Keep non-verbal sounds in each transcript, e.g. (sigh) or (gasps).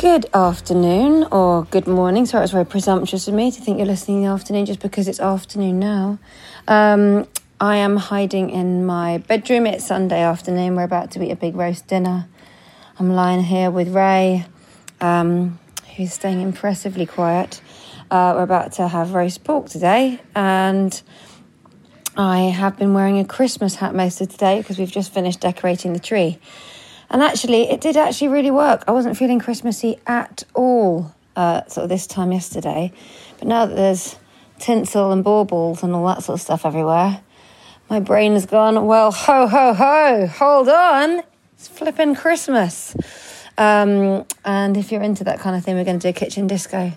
Good afternoon or good morning. Sorry, it was very presumptuous of me to think you're listening in the afternoon just because it's afternoon now. Um, I am hiding in my bedroom. It's Sunday afternoon. We're about to eat a big roast dinner. I'm lying here with Ray, um, who's staying impressively quiet. Uh, we're about to have roast pork today, and I have been wearing a Christmas hat most of today because we've just finished decorating the tree. And actually, it did actually really work. I wasn't feeling Christmassy at all uh, sort of this time yesterday. But now that there's tinsel and baubles and all that sort of stuff everywhere, my brain has gone, well, ho, ho, ho, hold on. It's flipping Christmas. Um, and if you're into that kind of thing, we're going to do a kitchen disco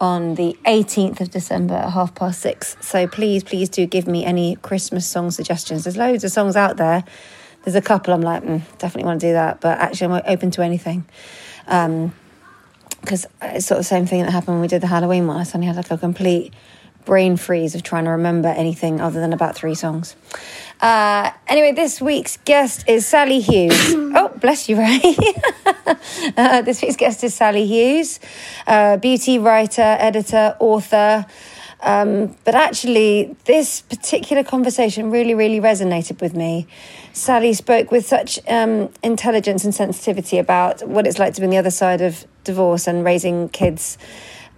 on the 18th of December at half past six. So please, please do give me any Christmas song suggestions. There's loads of songs out there there's a couple I'm like, mm, definitely want to do that, but actually I'm open to anything. Um, because it's sort of the same thing that happened when we did the Halloween one. I suddenly had like a complete brain freeze of trying to remember anything other than about three songs. Uh, anyway, this week's guest is Sally Hughes. (coughs) oh, bless you, (laughs) Ray. uh, this week's guest is Sally Hughes, uh, beauty writer, editor, author. Um, but actually, this particular conversation really, really resonated with me. Sally spoke with such um, intelligence and sensitivity about what it's like to be on the other side of divorce and raising kids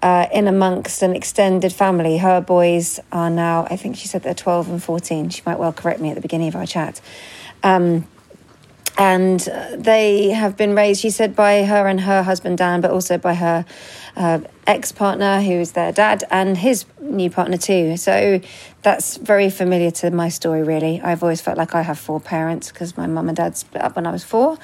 uh, in amongst an extended family. Her boys are now, I think she said they're 12 and 14. She might well correct me at the beginning of our chat. Um, and uh, they have been raised, she said, by her and her husband Dan, but also by her uh, ex partner, who's their dad, and his new partner too. So that's very familiar to my story, really. I've always felt like I have four parents because my mum and dad split up when I was four.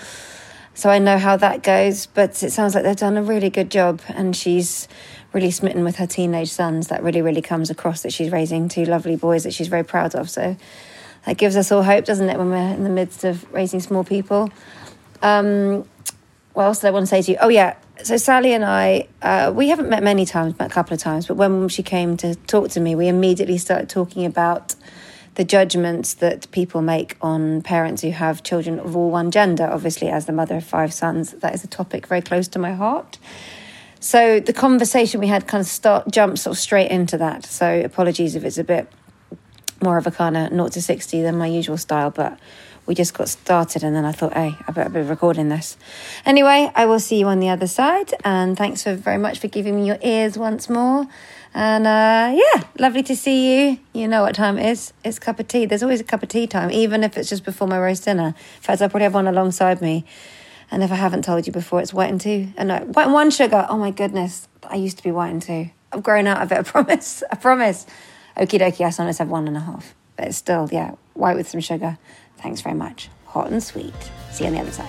So I know how that goes, but it sounds like they've done a really good job, and she's really smitten with her teenage sons. That really, really comes across that she's raising two lovely boys that she's very proud of. So that gives us all hope, doesn't it, when we're in the midst of raising small people? Um, what else did I want to say to you? Oh, yeah. So Sally and I, uh, we haven't met many times, met a couple of times, but when she came to talk to me, we immediately started talking about the judgments that people make on parents who have children of all one gender. Obviously, as the mother of five sons, that is a topic very close to my heart. So the conversation we had kind of start jumped sort of straight into that. So apologies if it's a bit more of a kind of 0 to 60 than my usual style, but we just got started and then I thought, hey, I better be recording this. Anyway, I will see you on the other side and thanks for very much for giving me your ears once more. And uh, yeah, lovely to see you. You know what time it is. It's cup of tea. There's always a cup of tea time, even if it's just before my roast dinner. In fact, I probably have one alongside me. And if I haven't told you before, it's white and two. And no, white and one sugar. Oh my goodness. I used to be white and two. I've grown out of it, I promise. I promise. Okie dokie, I sometimes have one and a half. But it's still, yeah, white with some sugar. Thanks very much. Hot and sweet. See you on the other side.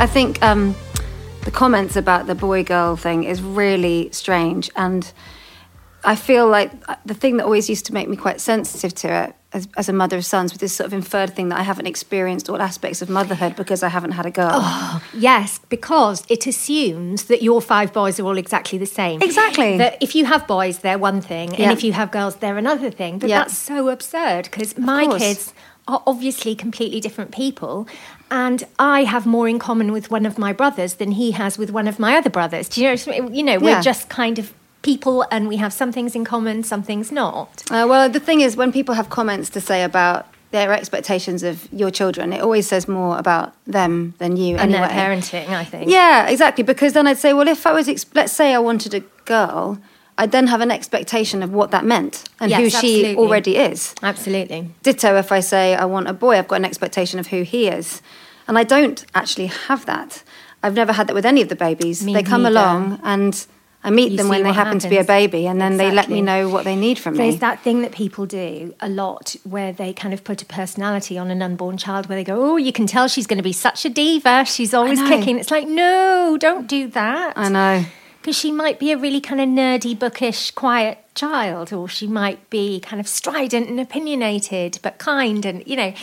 I think um, the comments about the boy girl thing is really strange. And I feel like the thing that always used to make me quite sensitive to it as, as a mother of sons with this sort of inferred thing that I haven't experienced all aspects of motherhood because I haven't had a girl. Oh, yes, because it assumes that your five boys are all exactly the same. Exactly. That if you have boys, they're one thing, Yeah. and if you have girls, they're another thing. But Yeah. that's so absurd because my course. kids are obviously completely different people. And I have more in common with one of my brothers than he has with one of my other brothers. Do you know? You know, we're just kind of people, and we have some things in common, some things not. Uh, well, the thing is, when people have comments to say about their expectations of your children, it always says more about them than you And anyway. their parenting, I think. Yeah, exactly. Because then I'd say, well, if I was, ex- let's say I wanted a girl, I'd then have an expectation of what that meant and who Yes, she absolutely. already is. Absolutely. Ditto if I say I want a boy, I've got an expectation of who he is. And I don't actually have that. I've never had that with any of the babies. Me they come neither. along and I meet You them when they happen to be a baby and then they let me know what they need from There's me. There's that thing that people do a lot where they kind of put a personality on an unborn child where they go, Oh, you can tell she's going to be such a diva. She's always kicking. It's like, No, don't do that. I know. Because she might be a really kind of nerdy, bookish, quiet child, or she might be kind of strident and opinionated, but kind. And, you know,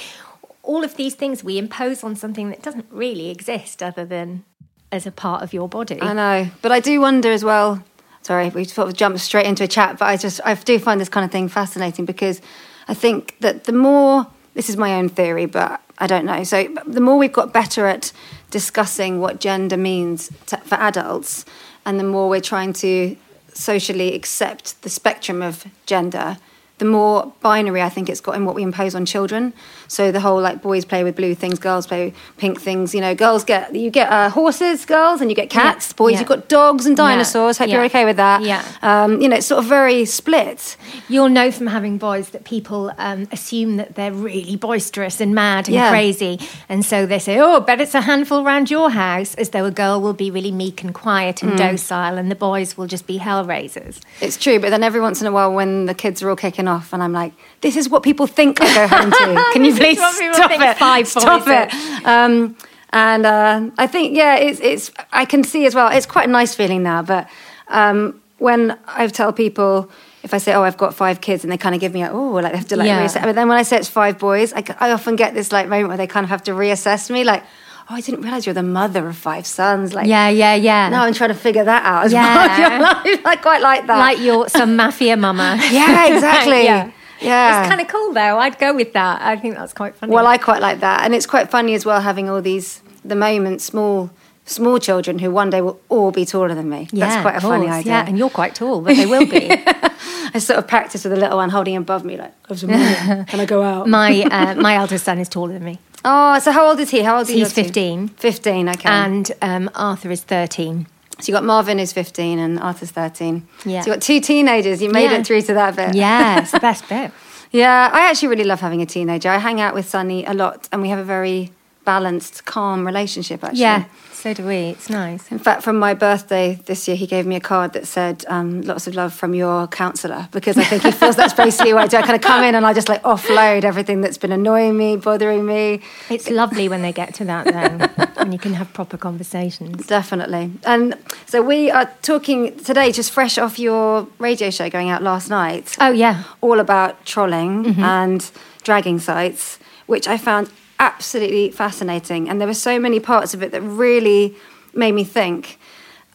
all of these things we impose on something that doesn't really exist other than as a part of your body. I know, but I do wonder as well. Sorry, we sort of jumped straight into a chat, but I just I do find this kind of thing fascinating because I think that the more this is my own theory, but I don't know. So the more we've got better at discussing what gender means to, for adults, and the more we're trying to socially accept the spectrum of gender, the more binary I think it's got in what we impose on children. So the whole like boys play with blue things, girls play with pink things. You know, girls get you get uh, horses, girls, and you get cats. Yeah, Boys, yeah. you've got dogs and dinosaurs. Hope you're okay with that. yeah. Um, you know, it's sort of very split. You'll know from having boys that people um, assume that they're really boisterous and mad and Yeah. crazy. And so they say, oh, bet it's a handful round your house, as though a girl will be really meek and quiet and docile and the boys will just be hell raisers. It's true, but then every once in a while, when the kids are all kicking off, and I'm like, "This is what people think I go home to. (laughs) Can you please stop it? five stop it." Um, and uh, I think, yeah, it's, it's. I can see as well. It's quite a nice feeling now, but um, when I tell people. If I say, "Oh, I've got five kids," and they kind of give me a, "Oh," like they have to like Yeah. reassess. But then when I say it's five boys, I, I often get this like moment where they kind of have to reassess me, like, "Oh, I didn't realize you're the mother of five sons." Like, Yeah, yeah, yeah. Now I'm trying to figure that out as (laughs) Yeah. well. (laughs) I quite like that. like you're some mafia mama. Yeah, exactly. yeah. Yeah. It's kind of cool though. I'd go with that. I think that's quite funny. Well, I quite like that, and it's quite funny as well having all these the moment small small children who one day will all be taller than me. yeah, That's quite a funny idea. Yeah, and you're quite tall, but they will be. (laughs) I sort of practice with the little one holding above me, like, "Have some more. can I go out? (laughs) my uh, my eldest son is taller than me, oh, so how old is he? How old is he? He's 15. 15, okay. and um, Arthur is thirteen. So you got Marvin who's 15 and Arthur's 13. Yeah. So you got two teenagers. You made Yeah. it through to that bit. Yeah, it's the (laughs) best bit. Yeah, I actually really love having a teenager. I hang out with Sonny a lot, and we have a very balanced, calm relationship. Actually, Yeah, so do we. It's nice. In fact, from my birthday this year, he gave me a card that said um, "Lots of love from your counsellor" because I think he feels that's basically what I do. I kind of come in and I just like offload everything that's been annoying me, bothering me. It's lovely when they get to that then, and you can have proper conversations. Definitely. And so we are talking today, just fresh off your radio show going out last night. Oh yeah, all about trolling and dragging sites, which I found absolutely fascinating. And there were so many parts of it that really made me think.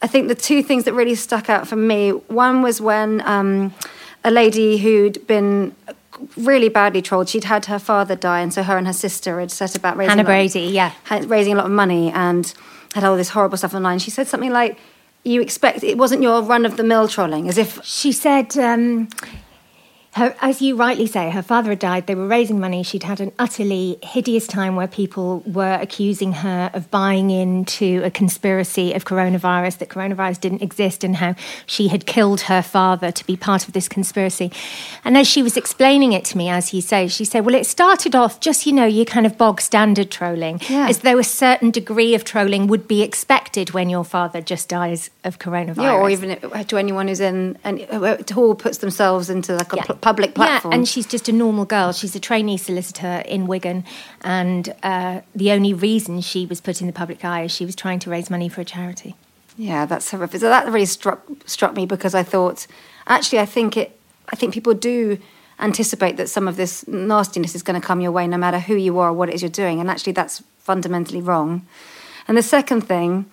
I think the two things that really stuck out for me one was when um, a lady who'd been really badly trolled, she'd had her father die, and so her and her sister had set about raising, Hannah a lot- Brady, yeah. raising a lot of money and had all this horrible stuff online. She said something like, you expect it wasn't your run of the mill trolling, as if She said, um, her, as you rightly say, her father had died. They were raising money. She'd had an utterly hideous time where people were accusing her of buying into a conspiracy of coronavirus, that coronavirus didn't exist, and how she had killed her father to be part of this conspiracy. And as she was explaining it to me, as you say, she said, Well, it started off just, you know, your kind of bog standard trolling, Yeah. as though a certain degree of trolling would be expected when your father just dies of coronavirus. Yeah, or even to anyone who's in and uh, who all puts themselves into like a pl- public platform. Yeah, and she's just a normal girl. She's a trainee solicitor in Wigan, and uh, the only reason she was put in the public eye is she was trying to raise money for a charity. Yeah, that's horrific. So that really struck struck me because I thought, actually, I think it. I think people do anticipate that some of this nastiness is going to come your way, no matter who you are or what it is you're doing, and actually, that's fundamentally wrong. And the second thing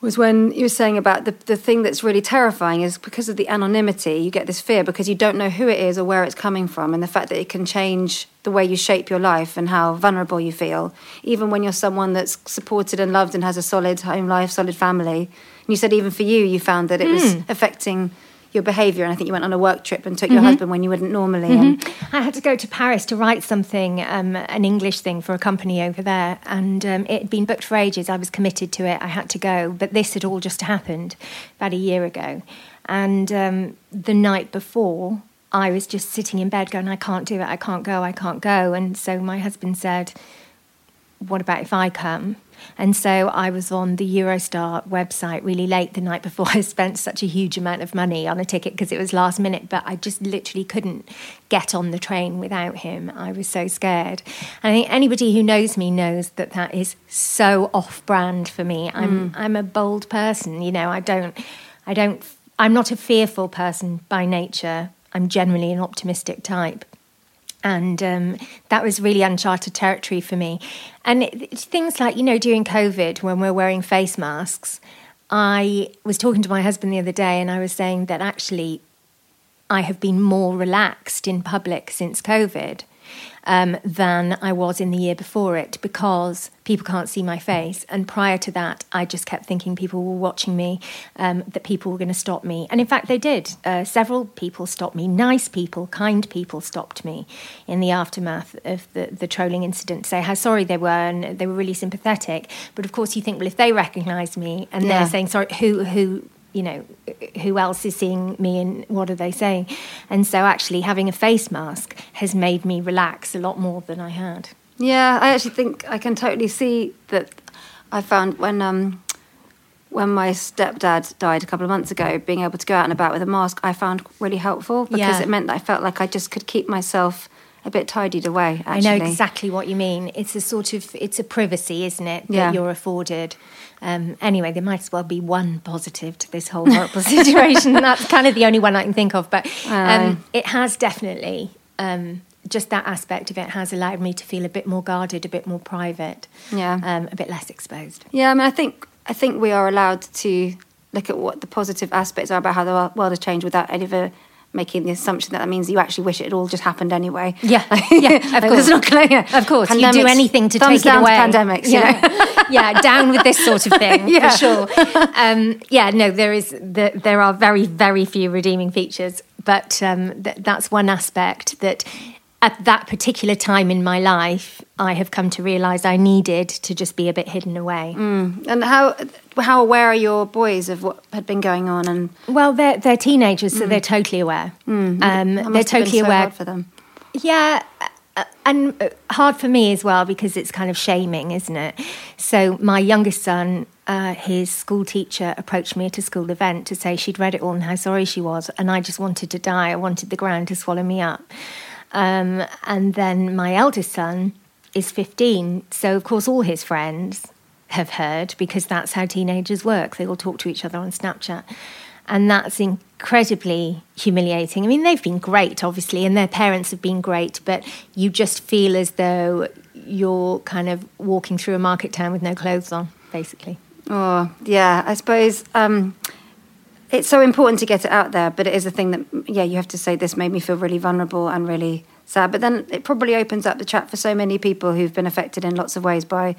was when you were saying about the, the thing that's really terrifying is because of the anonymity, you get this fear because you don't know who it is or where it's coming from, and the fact that it can change the way you shape your life and how vulnerable you feel, even when you're someone that's supported and loved and has a solid home life, solid family. And you said even for you, you found that it was hmm. affecting your behaviour, and I think you went on a work trip and took your husband when you wouldn't normally. And I had to go to Paris to write something, um, an English thing for a company over there, and um, it had been booked for ages. I was committed to it. I had to go, but this had all just happened about a year ago. And um, the night before, I was just sitting in bed going, I can't do it, I can't go, I can't go. And so my husband said, What about if I come? And so I was on the Eurostar website really late the night before. (laughs) I spent such a huge amount of money on a ticket because it was last minute, but I just literally couldn't get on the train without him. I was so scared. And I think anybody who knows me knows that that is so off brand for me. I'm hmm. I'm a bold person, you know. I don't I don't I'm not a fearful person by nature. I'm generally an optimistic type and um, that was really uncharted territory for me. And it, things like, you know, during COVID, when we're wearing face masks, I was talking to my husband the other day and I was saying that actually I have been more relaxed in public since COVID um, than I was in the year before it because people can't see my face. And prior to that, I just kept thinking people were watching me, um, that people were going to stop me. And in fact, they did. Uh, several people stopped me. Nice people, kind people stopped me in the aftermath of the, the trolling incident, say how sorry they were and they were really sympathetic. But of course, you think, well, if they recognise me and Yeah. they're saying, sorry, who, who, you know, who else is seeing me and what are they saying? And so actually having a face mask has made me relax a lot more than I had. Yeah, I actually think I can totally see that. I found when um, when my stepdad died a couple of months ago, being able to go out and about with a mask, I found really helpful because Yeah. it meant that I felt like I just could keep myself a bit tidied away. I know exactly what you mean. It's a sort of it's a privacy, isn't it, that Yeah. you're afforded. Um, anyway, there might as well be one positive to this whole horrible (laughs) situation. That's kind of the only one I can think of. But um, it has definitely um, just that aspect of it has allowed me to feel a bit more guarded, a bit more private, Yeah. um, a bit less exposed. Yeah, I mean, I think I think we are allowed to look at what the positive aspects are about how the world has changed without ever making the assumption that that means you actually wish it had all just happened anyway. Yeah, (laughs) yeah, of Like, course. it's not yeah. Of course, you do anything to take it down away. Pandemics, you yeah. know. (laughs) yeah, down with this sort of thing (laughs) Yeah. for sure. Um, yeah, no, there is the, there are very very few redeeming features, but um, th- that's one aspect that at that particular time in my life I have come to realise I needed to just be a bit hidden away. And how how aware are your boys of what had been going on? And Well, they're they're teenagers, so they're totally aware. Um, that they're must have been totally so aware hard for them. Yeah, uh, and uh, hard for me as well because it's kind of shaming, isn't it? So my youngest son, uh, his school teacher approached me at a school event to say she'd read it all and how sorry she was, and I just wanted to die. I wanted the ground to swallow me up. Um, and then my eldest son is 15, so of course all his friends have heard because that's how teenagers work. They all talk to each other on Snapchat. And that's incredibly humiliating. I mean, they've been great, obviously, and their parents have been great, but you just feel as though you're kind of walking through a market town with no clothes on, basically. Oh, yeah. I suppose um, it's so important to get it out there, but it is a thing that, yeah, you have to say this made me feel really vulnerable and really sad. But then it probably opens up the chat for so many people who've been affected in lots of ways by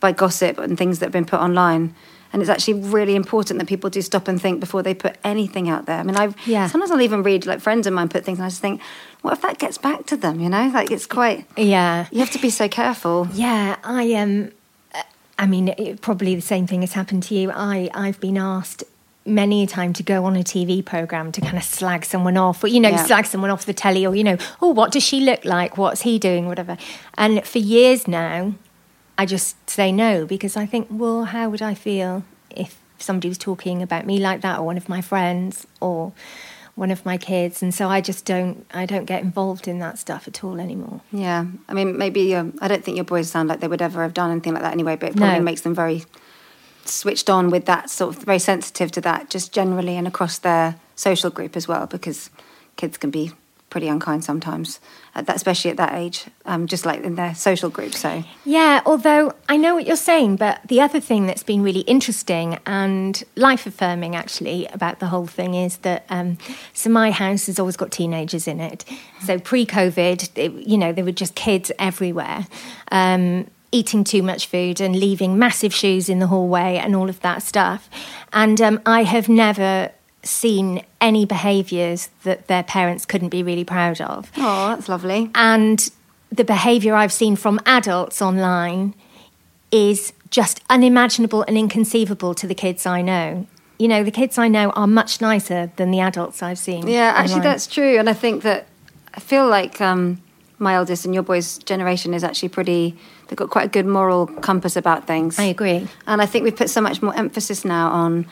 by gossip and things that have been put online. And it's actually really important that people do stop and think before they put anything out there. I mean, I've Yeah. sometimes I'll even read like friends of mine put things, and I just think, what if that gets back to them? You know, like it's quite. Yeah. You have to be so careful. Yeah, I Um, uh, I mean, it, probably the same thing has happened to you. I I've been asked many a time to go on a TV program to kind of slag someone off, or you know, Yeah. slag someone off the telly, or you know, oh, what does she look like? What's he doing? Whatever. And for years now, I just say no because I think, well, how would I feel if somebody was talking about me like that, or one of my friends, or one of my kids? And so I just don't, I don't get involved in that stuff at all anymore. Yeah, I mean, maybe um, I don't think your boys sound like they would ever have done anything like that anyway, but it probably No. makes them very switched on with that sort of very sensitive to that, just generally and across their social group as well, because kids can be pretty unkind sometimes, at that, especially at that age, um, just like in their social group. So Yeah, although I know what you're saying, but the other thing that's been really interesting and life affirming actually about the whole thing is that um, so my house has always got teenagers in it. So pre COVID, you know, there were just kids everywhere. Um, Eating too much food and leaving massive shoes in the hallway and all of that stuff. And um, I have never seen any behaviours that their parents couldn't be really proud of. oh, that's lovely. And the behaviour I've seen from adults online is just unimaginable and inconceivable to the kids I know. You know, the kids I know are much nicer than the adults I've seen. Yeah, actually, online. that's true. And I think that I feel like um, my eldest and your boys' generation is actually pretty, they've got quite a good moral compass about things. I agree. And I think we've put so much more emphasis now on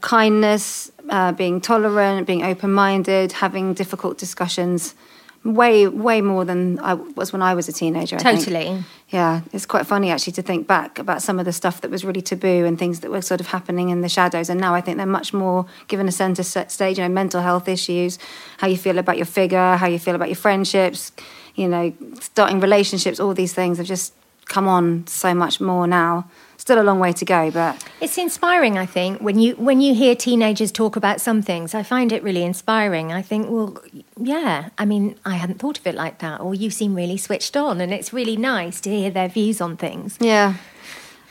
kindness, uh, being tolerant, being open minded, having difficult discussions. Way, way more than I was when I was a teenager. I think. Totally. Yeah, it's quite funny actually to think back about some of the stuff that was really taboo and things that were sort of happening in the shadows. And now I think they're much more given a centre stage. You know, mental health issues, how you feel about your figure, how you feel about your friendships, you know, starting relationships. All these things have just come on so much more now. Still a long way to go, but It's inspiring, I think, when you when you hear teenagers talk about some things. I find it really inspiring. I think, well, yeah. I mean, I hadn't thought of it like that. Or you seem really switched on, and it's really nice to hear their views on things. yeah.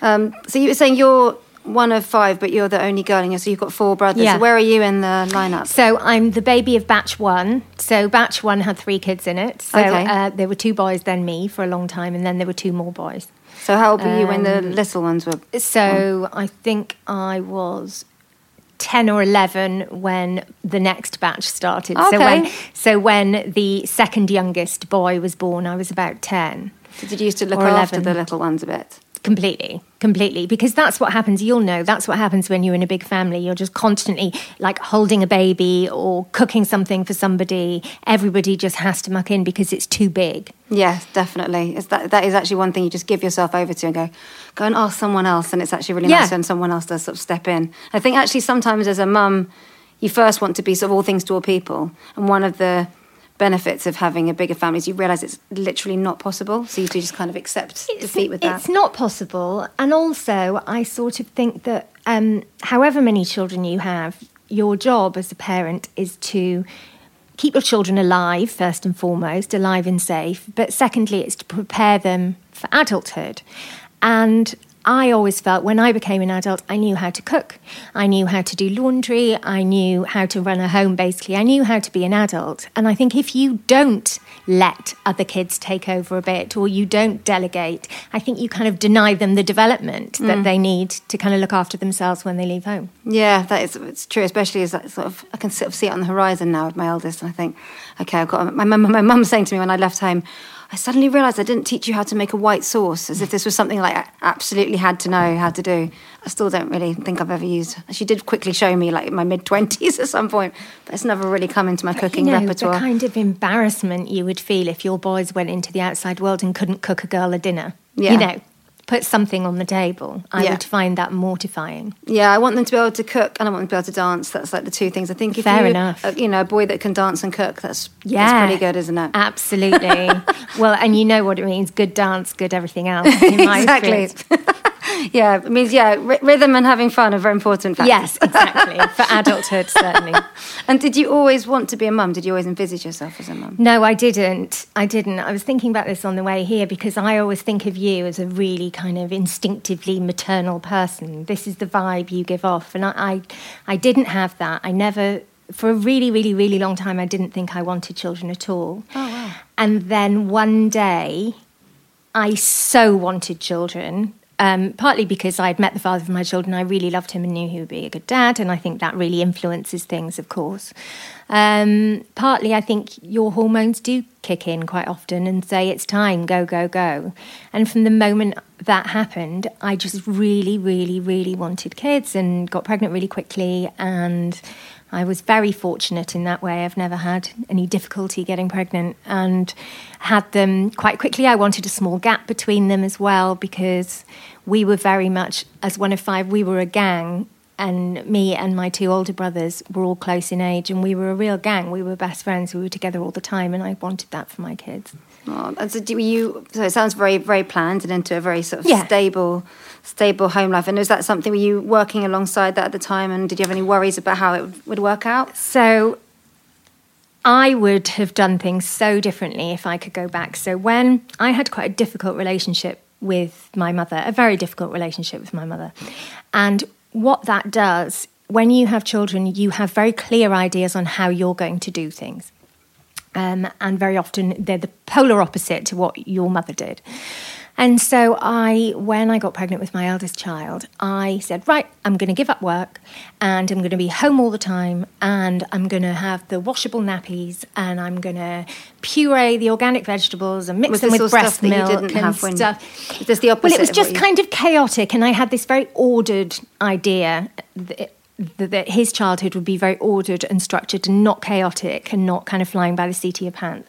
Um, so you were saying you're one of five, but you're the only girl, and you so you've got four brothers. Yeah. So where are you in the lineup? So I'm the baby of batch one. So batch one had three kids in it. So Okay. uh, there were two boys, then me for a long time, and then there were two more boys. So how old were you when the Um, little ones were? So I think I was. 10 or 11 when the next batch started. So when Okay. so when the second youngest boy was born, I was about 10. So did you used to look after 11. the little ones a bit? Completely, completely. Because that's what happens. You'll know that's what happens when you're in a big family. You're just constantly like holding a baby or cooking something for somebody. Everybody just has to muck in because it's too big. Yes, definitely. It's that that is actually one thing you just give yourself over to and go, go and ask someone else, and it's actually really Yeah. nice when someone else does sort of step in. I think actually sometimes as a mum, you first want to be sort of all things to all people, and one of the benefits of having a bigger family is you realise it's literally not possible. So you do just kind of accept defeat with that. It's not possible. And also, I sort of think that um, however many children you have, your job as a parent is to keep your children alive, first and foremost, alive and safe. But secondly, it's to prepare them for adulthood. And I always felt when I became an adult, I knew how to cook. I knew how to do laundry. I knew how to run a home, basically. I knew how to be an adult. And I think if you don't let other kids take over a bit or you don't delegate, I think you kind of deny them the development that mm. they need to kind of look after themselves when they leave home. Yeah, that is it's true. Especially as that sort of I can sort of see it on the horizon now with my eldest, and I think, okay, I've got my mum. My mum saying to me when I left home, I suddenly realised I didn't teach you how to make a white sauce, as if this was something like I absolutely had to know how to do. I still don't really think I've ever used. She did quickly show me, like in my mid twenties (laughs) at some point, but it's never really come into my cooking you know, repertoire. The kind of embarrassment you would feel if your boys went into the outside world and couldn't cook a girl a dinner. Yeah. You know, put something on the table. I Yeah. would find that mortifying. Yeah, I want them to be able to cook and I want them to be able to dance. That's like the two things. I think if Fair you, enough. uh, you know, a boy that can dance and cook, that's Yeah. that's pretty good, isn't it? Absolutely. (laughs) well, and you know what it means good dance, good everything else. (laughs) Exactly. (laughs) yeah, it means yeah, r- rhythm and having fun are very important factors. Yes, exactly. (laughs) For adulthood, certainly. and did you always want to be a mum? Did you always envisage yourself as a mum? No, I didn't. I didn't. I was thinking about this on the way here because I always think of you as a really kind of instinctively maternal person. This is the vibe you give off, and I, I, I didn't have that. I never for a really, really, really long time, I didn't think I wanted children at all. Oh, wow. And then one day, I so wanted children. Um, partly because I had met the father of my children, I really loved him and knew he would be a good dad, and I think that really influences things, of course. Um, partly, I think your hormones do kick in quite often and say it's time, go, go, go. And from the moment that happened, I just really, really, really wanted kids and got pregnant really quickly and I was very fortunate in that way. I've never had any difficulty getting pregnant and had them quite quickly. I wanted a small gap between them as well because we were very much, as one of five, we were a gang. And me and my two older brothers were all close in age, and we were a real gang. We were best friends. We were together all the time, and I wanted that for my kids. Oh, so do you? So it sounds very, very planned and into a very sort of Yeah. stable, stable home life. And was that something? Were you working alongside that at the time? And did you have any worries about how it would, work out? So I would have done things so differently if I could go back. So when I had quite a difficult relationship with my mother, a very difficult relationship with my mother. And what that does, when you have children, you have very clear ideas on how you're going to do things. Um, and very often they're the polar opposite to what your mother did. And so I, when I got pregnant with my eldest child, I said, right, I'm going to give up work and I'm going to be home all the time and I'm going to have the washable nappies and I'm going to puree the organic vegetables and mix Was them with breast stuff that you milk and stuff. Is this the Well, it was just you- kind of chaotic and I had this very ordered idea that, that his childhood would be very ordered and structured and not chaotic and not kind of flying by the seat of your pants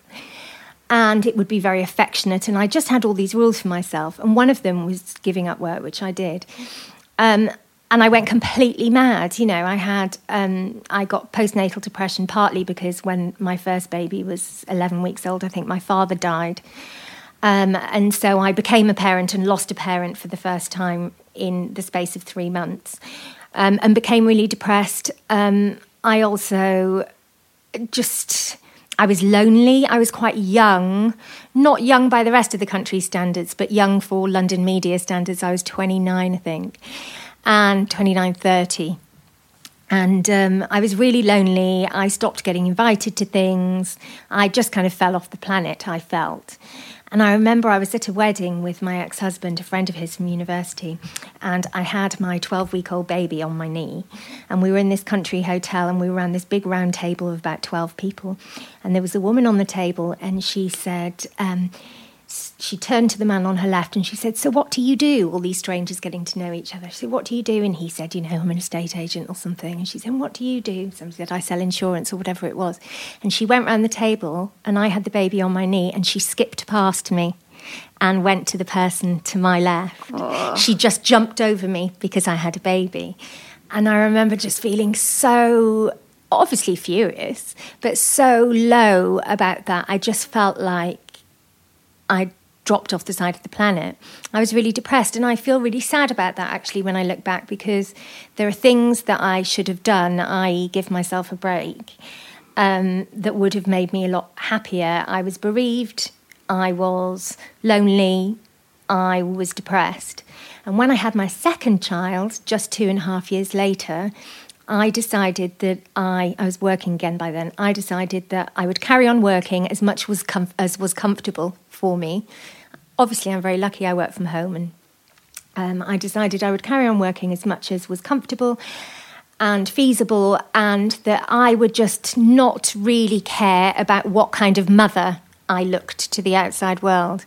and it would be very affectionate. And I just had all these rules for myself. And one of them was giving up work, which I did. Um, and I went completely mad. You know, I had, um, I got postnatal depression partly because when my first baby was 11 weeks old, I think my father died. Um, and so I became a parent and lost a parent for the first time in the space of three months um, and became really depressed. Um, I also just I was lonely. I was quite young, not young by the rest of the country's standards, but young for London media standards. I was 29, I think, and 29, 30. And um, I was really lonely. I stopped getting invited to things. I just kind of fell off the planet, I felt. And I remember I was at a wedding with my ex husband, a friend of his from university, and I had my 12 week old baby on my knee. And we were in this country hotel, and we were around this big round table of about 12 people. And there was a woman on the table, and she said, um, she turned to the man on her left and she said, So what do you do? All these strangers getting to know each other. She said, What do you do? And he said, You know, I'm an estate agent or something. And she said, What do you do? Somebody said, I sell insurance or whatever it was. And she went round the table and I had the baby on my knee and she skipped past me and went to the person to my left. She just jumped over me because I had a baby. And I remember just feeling so obviously furious, but so low about that. I just felt like I dropped off the side of the planet. I was really depressed, and I feel really sad about that actually when I look back because there are things that I should have done, i.e., give myself a break, um, that would have made me a lot happier. I was bereaved, I was lonely, I was depressed. And when I had my second child, just two and a half years later, I decided that I, I was working again by then. I decided that I would carry on working as much was as was comfortable for me. Obviously, I'm very lucky. I work from home, and um, I decided I would carry on working as much as was comfortable and feasible, and that I would just not really care about what kind of mother I looked to the outside world.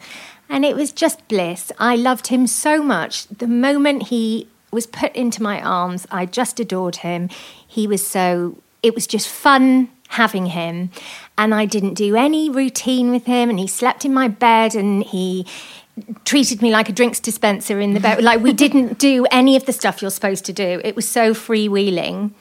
And it was just bliss. I loved him so much. The moment he was put into my arms, I just adored him. He was so, it was just fun having him. And I didn't do any routine with him, and he slept in my bed, and he treated me like a drinks dispenser in the bed. Like we didn't do any of the stuff you're supposed to do. It was so freewheeling.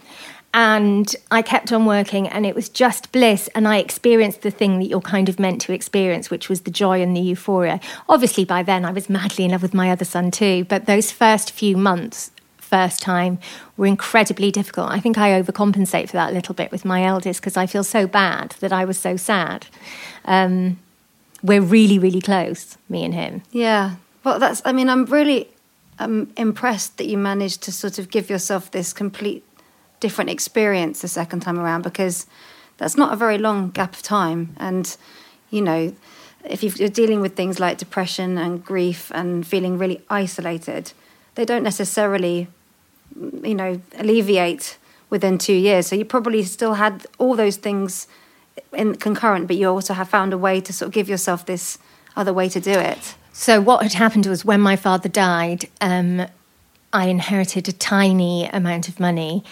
and I kept on working, and it was just bliss. And I experienced the thing that you're kind of meant to experience, which was the joy and the euphoria. Obviously, by then I was madly in love with my other son too. But those first few months, first time, were incredibly difficult. I think I overcompensate for that a little bit with my eldest because I feel so bad that I was so sad. Um, we're really, really close, me and him. Yeah. Well, that's, I mean, I'm really I'm impressed that you managed to sort of give yourself this complete different experience the second time around because that's not a very long gap of time. And, you know, if you're dealing with things like depression and grief and feeling really isolated, they don't necessarily, you know, alleviate within two years. So you probably still had all those things in concurrent, but you also have found a way to sort of give yourself this other way to do it. So what had happened was when my father died, um, I inherited a tiny amount of money.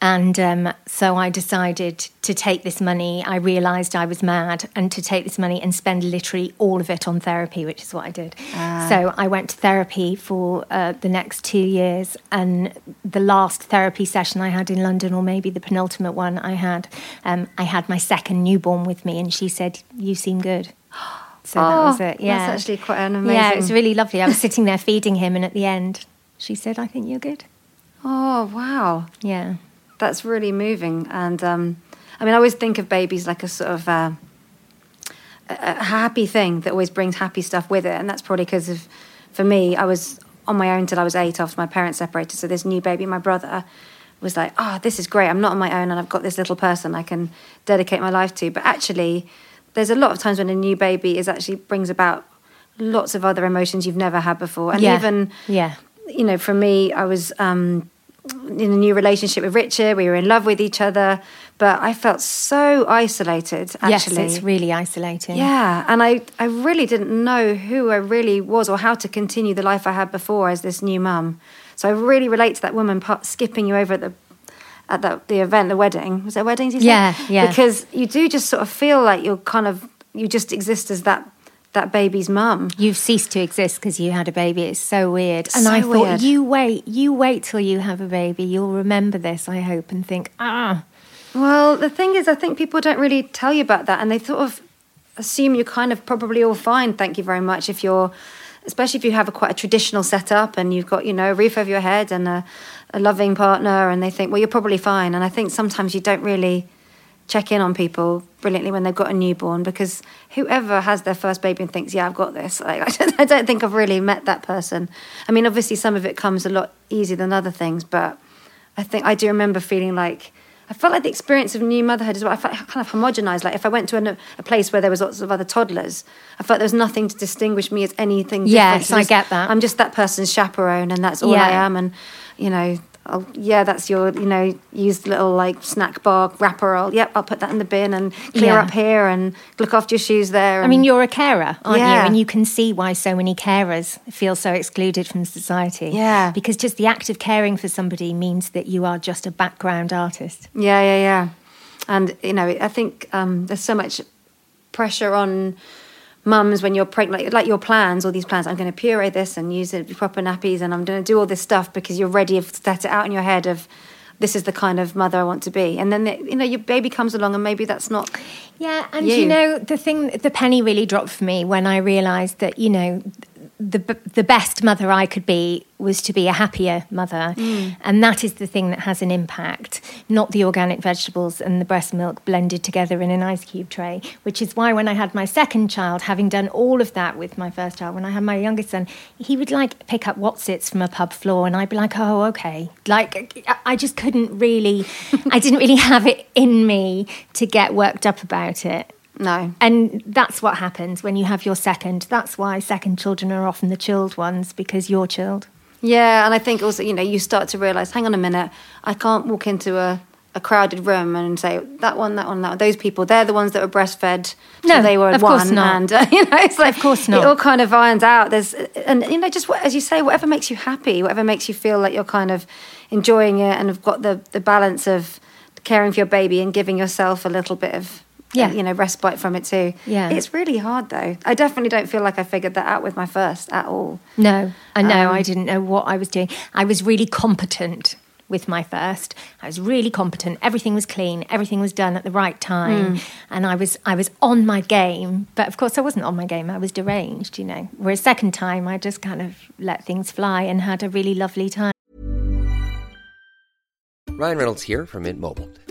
And um, so I decided to take this money. I realised I was mad, and to take this money and spend literally all of it on therapy, which is what I did. Ah. So I went to therapy for uh, the next two years, and the last therapy session I had in London, or maybe the penultimate one I had, um, I had my second newborn with me, and she said, "You seem good." (gasps) So that was it. Yeah, Oh, That's actually quite an amazing. yeah, it was really lovely. I was (laughs) sitting there feeding him, and at the end, she said, "I think you're good." Oh, wow. Yeah. That's really moving. And um, I mean, I always think of babies like a sort of uh, a, happy thing that always brings happy stuff with it. And that's probably because of, for me, I was on my own till I was eight after my parents separated. So this new baby, my brother, was like, oh, this is great. I'm not on my own and I've got this little person I can dedicate my life to. But actually, there's a lot of times when a new baby is actually brings about lots of other emotions you've never had before. And Yeah. even Yeah. you know, for me, I was um, in a new relationship with Richard. We were in love with each other, but I felt so isolated. Actually, Yes, it's really isolating. yeah, and I, I really didn't know who I really was or how to continue the life I had before as this new mum. So I really relate to that woman part, skipping you over at the at the, the event, the wedding. Was it a wedding? Did you? Yeah, yeah. Because you do just sort of feel like you're kind of you just exist as that that baby's mum. You've ceased to exist because you had a baby. It's so weird. And So I thought, weird. you wait, you wait till you have a baby. You'll remember this, I hope, and think, ah, Well, the thing is, I think people don't really tell you about that, and they sort of assume you're kind of probably all fine. Thank you very much. If you're, especially if you have a quite a traditional setup and you've got you know a roof over your head and a, a loving partner, and they think, well, you're probably fine. And I think sometimes you don't really check in on people brilliantly when they've got a newborn because whoever has their first baby and thinks, yeah, I've got this, (laughs) like, I, don't, I don't think I've really met that person. I mean, obviously, some of it comes a lot easier than other things, but I think I do remember feeling like I felt like the experience of new motherhood as well. I felt kind of homogenized. Like if I went to an, a place where there was lots of other toddlers, I felt there was nothing to distinguish me as anything. different. Yes, I get that. I'm just that person's chaperone, and that's all I am. And you know, I'll, yeah, that's your, you know, used little like snack bar wrapper. I'll, yep, I'll put that in the bin and clear Yeah. up here and look after your shoes there. I mean, you're a carer, aren't Yeah. you? And you can see why so many carers feel so excluded from society. Yeah. Because just the act of caring for somebody means that you are just a background artist. Yeah, yeah, yeah. And you know, I think um, there's so much pressure on mums when you're pregnant, like, like your plans, all these plans. I'm going to puree this and use it proper nappies, and I'm going to do all this stuff because you're ready to set it out in your head of this is the kind of mother I want to be. And then the, you know, your baby comes along, and maybe that's not. Yeah, and You. you know the thing, the penny really dropped for me when I realised that you know the the best mother I could be was to be a happier mother, mm. and that is the thing that has an impact, not the organic vegetables and the breast milk blended together in an ice cube tray. Which is why when I had my second child, having done all of that with my first child, when I had my youngest son, he would like pick up Wotsits from a pub floor, and I'd be like, "Oh, okay." Like I just couldn't really, I didn't really have it in me to get worked up about it. No. And that's what happens when you have your second. That's why second children are often the chilled ones because you're chilled. Yeah, and I think also, you know, you start to realise, hang on a minute, I can't walk into a, a crowded room and say that one, that one, that one. Those people, they're the ones that were breastfed. No, they were of one, course not. and uh, (laughs) you know, it's like Of course not. It all kind of irons out. There's, and you know, just as you say, whatever makes you happy, whatever makes you feel like you're kind of enjoying it, and have got the the balance of caring for your baby and giving yourself a little bit of. Yeah. you know, respite from it too. Yeah. it's really hard though. I definitely don't feel like I figured that out with my first at all. No, I know. Um, I didn't know what I was doing. I was really competent with my first. I was really competent. Everything was clean. Everything was done at the right time, and I was I was on my game. But of course, I wasn't on my game. I was deranged, you know. Whereas second time, I just kind of let things fly and had a really lovely time. Ryan Reynolds here from Mint Mobile.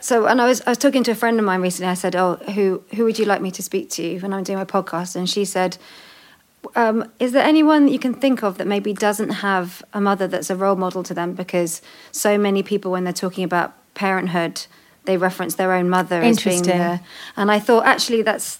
So, and I was I was talking to a friend of mine recently. I said, "Oh, who who would you like me to speak to when I'm doing my podcast?" And she said, um, "Is there anyone that you can think of that maybe doesn't have a mother that's a role model to them? Because so many people, when they're talking about parenthood, they reference their own mother as being Interesting. And I thought, actually, that's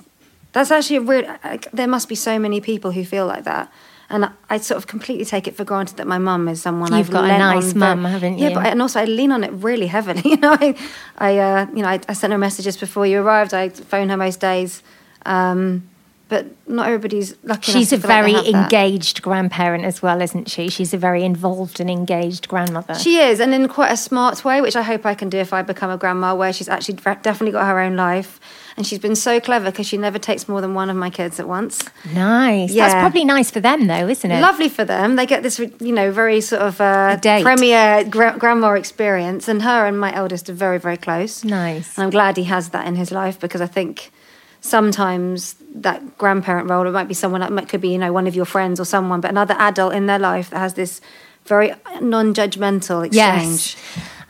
that's actually a real. like, There must be so many people who feel like that. And I- sort of completely take it for granted that my mum is someone You've I've got a nice mum, haven't you? Yeah, but I, and also I lean on it really heavily. (laughs) You know, I, I uh, you know, I, I sent her messages before you arrived. I phone her most days, um, but not everybody's lucky. She's a feel like very that. engaged grandparent as well, isn't she? She's a very involved and engaged grandmother. She is, and in quite a smart way, which I hope I can do if I become a grandma, where she's actually definitely got her own life. And she's been so clever because she never takes more than one of my kids at once. nice. Yeah. That's probably nice for them, though, isn't it? Lovely for them. They get this, you know, very sort of uh, premier gra- grandma experience. And her and my eldest are very, very close. Nice. And I'm glad he has that in his life because I think sometimes that grandparent role, it might be someone that could be, you know, one of your friends or someone, but another adult in their life that has this very non judgmental exchange. Yes.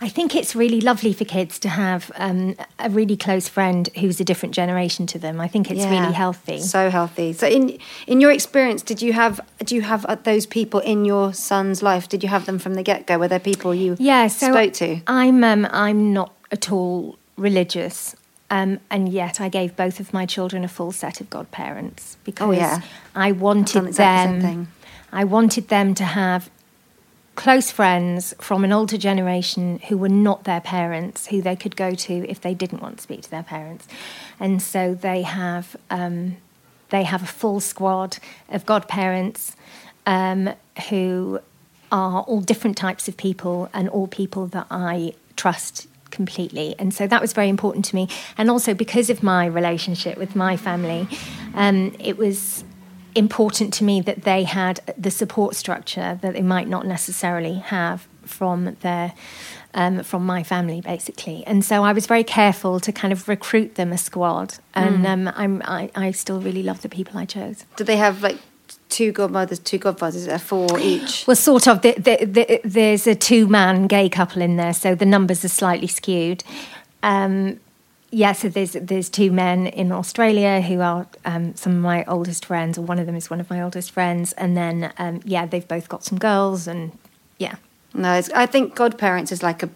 I think it's really lovely for kids to have um, a really close friend who's a different generation to them. I think it's Yeah. really healthy. So healthy. So in in your experience, did you have do you have uh, those people in your son's life? Did you have them from the get go? Were there people you yeah, so spoke to? I'm um, I'm not at all religious. Um, and yet, I gave both of my children a full set of godparents because Oh, yeah. I wanted exactly them. I wanted them to have close friends from an older generation who were not their parents, who they could go to if they didn't want to speak to their parents, and so they have um, they have a full squad of godparents um, who are all different types of people and all people that I trust completely. And so that was very important to me. And also because of my relationship with my family, um, it was important to me that they had the support structure that they might not necessarily have from their um, from my family basically and so I was very careful to kind of recruit them a squad and um, I'm, I, I still really love the people I chose Did they have like two godmothers, two godfathers? There four each? Well, sort of. The, the, the, there's a two-man gay couple in there, so the numbers are slightly skewed. Um, yeah, so there's there's two men in Australia who are um, some of my oldest friends, or one of them is one of my oldest friends, and then um, yeah, they've both got some girls, and yeah, No, it's, I think godparents is like a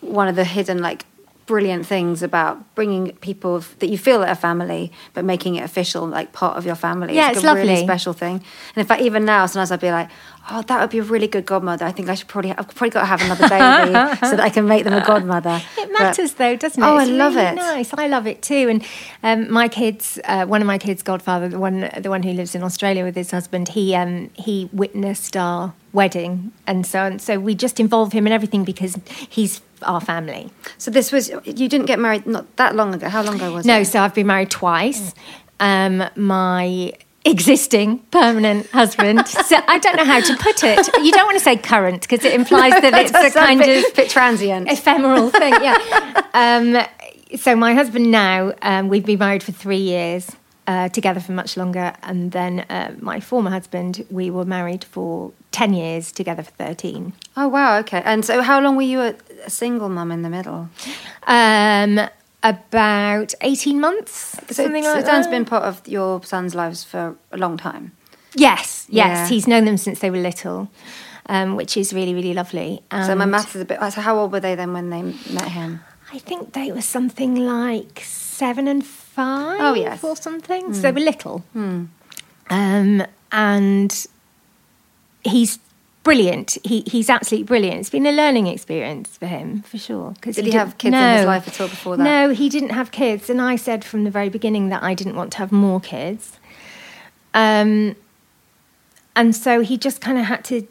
one of the hidden like brilliant things about bringing people that you feel are family, but making it official, like part of your family. Yeah, it's, it's a really special thing. And in fact, even now, sometimes I'd be like, "Oh, that would be a really good godmother. I think I should probably, I've probably got to have another baby (laughs) so that I can make them a godmother." It But- matters though, doesn't it? Oh, I love really it. Nice. I love it too. And um, my kids, uh, one of my kids' godfather, the one, the one who lives in Australia with his husband, he um, he witnessed our wedding, and so and so we just involve him in everything because he's our family. So this was you didn't get married not that long ago. How long ago was No, it? so I've been married twice. Um, my existing permanent husband. (laughs) so I don't know how to put it. You don't want to say current because it implies that (laughs) it's a kind bit, of bit transient. ephemeral (laughs) thing. Yeah. um, so my husband now, um, we've been married for three years, uh, together for much longer, and then uh, my former husband, we were married for ten years, together for thirteen. Oh wow, okay. And so, how long were you a, a single mum in the middle? Um, about eighteen months, So, something so like Dan's that. been part of your son's lives for a long time. Yes, yes, Yeah. he's known them since they were little, um, which is really, really lovely. So my And maths is a bit. So how old were they then when they met him? I think they were something like seven and five. Oh, yes. or something. So they were little. Um, and he's brilliant. He he's absolutely brilliant. It's been a learning experience for him, for sure. Did he did- have kids in his life at all before that? No, he didn't have kids, and I said from the very beginning that I didn't want to have more kids. Um, and so he just kind of had to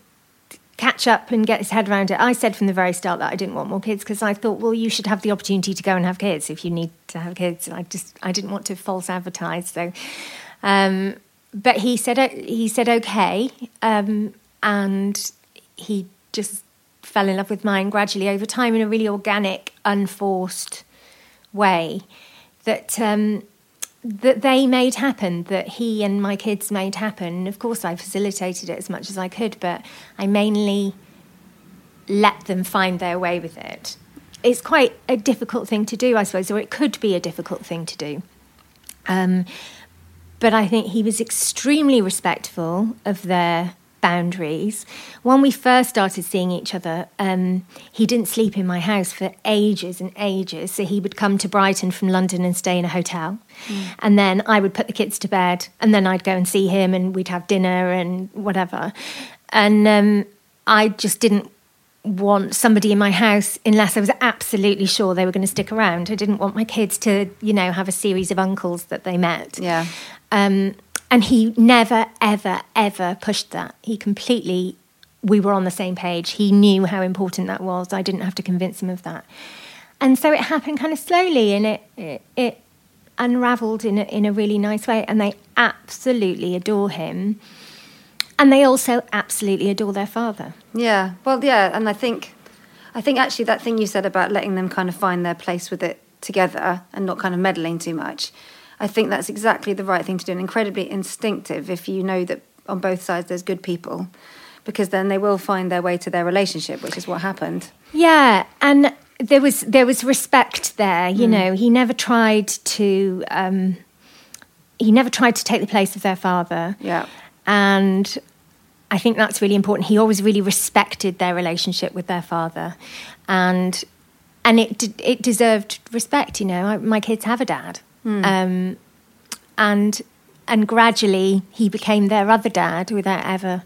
catch up and get his head around it. I said from the very start that I didn't want more kids because I thought, well, you should have the opportunity to go and have kids if you need to have kids. I just I didn't want to false advertise. So, um, but he said he said okay, um, and he just fell in love with mine gradually over time in a really organic, unforced way that um, that they made happen, that he and my kids made happen. Of course, I facilitated it as much as I could, but I mainly let them find their way with it. It's quite a difficult thing to do, I suppose, or it could be a difficult thing to do. Um, but I think he was extremely respectful of their boundaries. When we first started seeing each other, um, he didn't sleep in my house for ages and ages. So he would come to Brighton from London and stay in a hotel. And then I would put the kids to bed, and then I'd go and see him, and we'd have dinner and whatever. And um, I just didn't want somebody in my house unless I was absolutely sure they were going to stick around. I didn't want my kids to, you know, have a series of uncles that they met. Yeah. Um, and he never, ever, ever pushed that. He completely, we were on the same page. He knew how important that was. I didn't have to convince him of that. And so it happened kind of slowly and it, it, it unraveled in a, in a really nice way. And they absolutely adore him. And they also absolutely adore their father. Yeah. Well, yeah, and I think, I think actually that thing you said about letting them kind of find their place with it together and not kind of meddling too much, I think that's exactly the right thing to do and incredibly instinctive if you know that on both sides there's good people, because then they will find their way to their relationship, which is what happened. Yeah, and there was there was respect there. You know, he never tried to um, he never tried to take the place of their father. Yeah. and I think that's really important. He always really respected their relationship with their father, and and it it deserved respect. You know, I, my kids have a dad, um, and and gradually he became their other dad without ever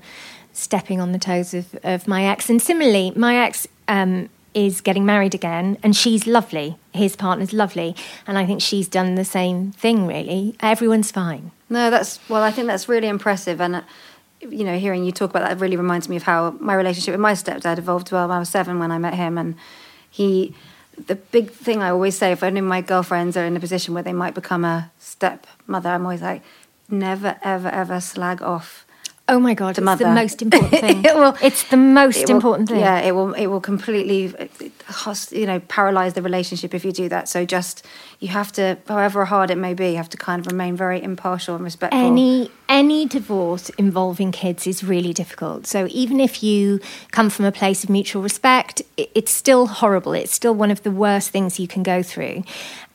stepping on the toes of, of my ex. And similarly, my ex um, is getting married again, and she's lovely. His partner's lovely, and I think she's done the same thing. Really, everyone's fine. No, that's well. I think that's really impressive, and uh, you know, hearing you talk about that really reminds me of how my relationship with my stepdad evolved. Well, I was seven when I met him, and he. The big thing I always say, if any of my girlfriends are in a position where they might become a stepmother, I'm always like, never, ever, ever slag off Oh my god, the it's mother. the most important (laughs) thing. It will- it's the most It will- important thing. Yeah, it will. It will completely, you know, paralyze the relationship if you do that. So just you have to, however hard it may be, you have to kind of remain very impartial and respectful. Any any divorce involving kids is really difficult. So even if you come from a place of mutual respect, i- it's still horrible. It's still one of the worst things you can go through.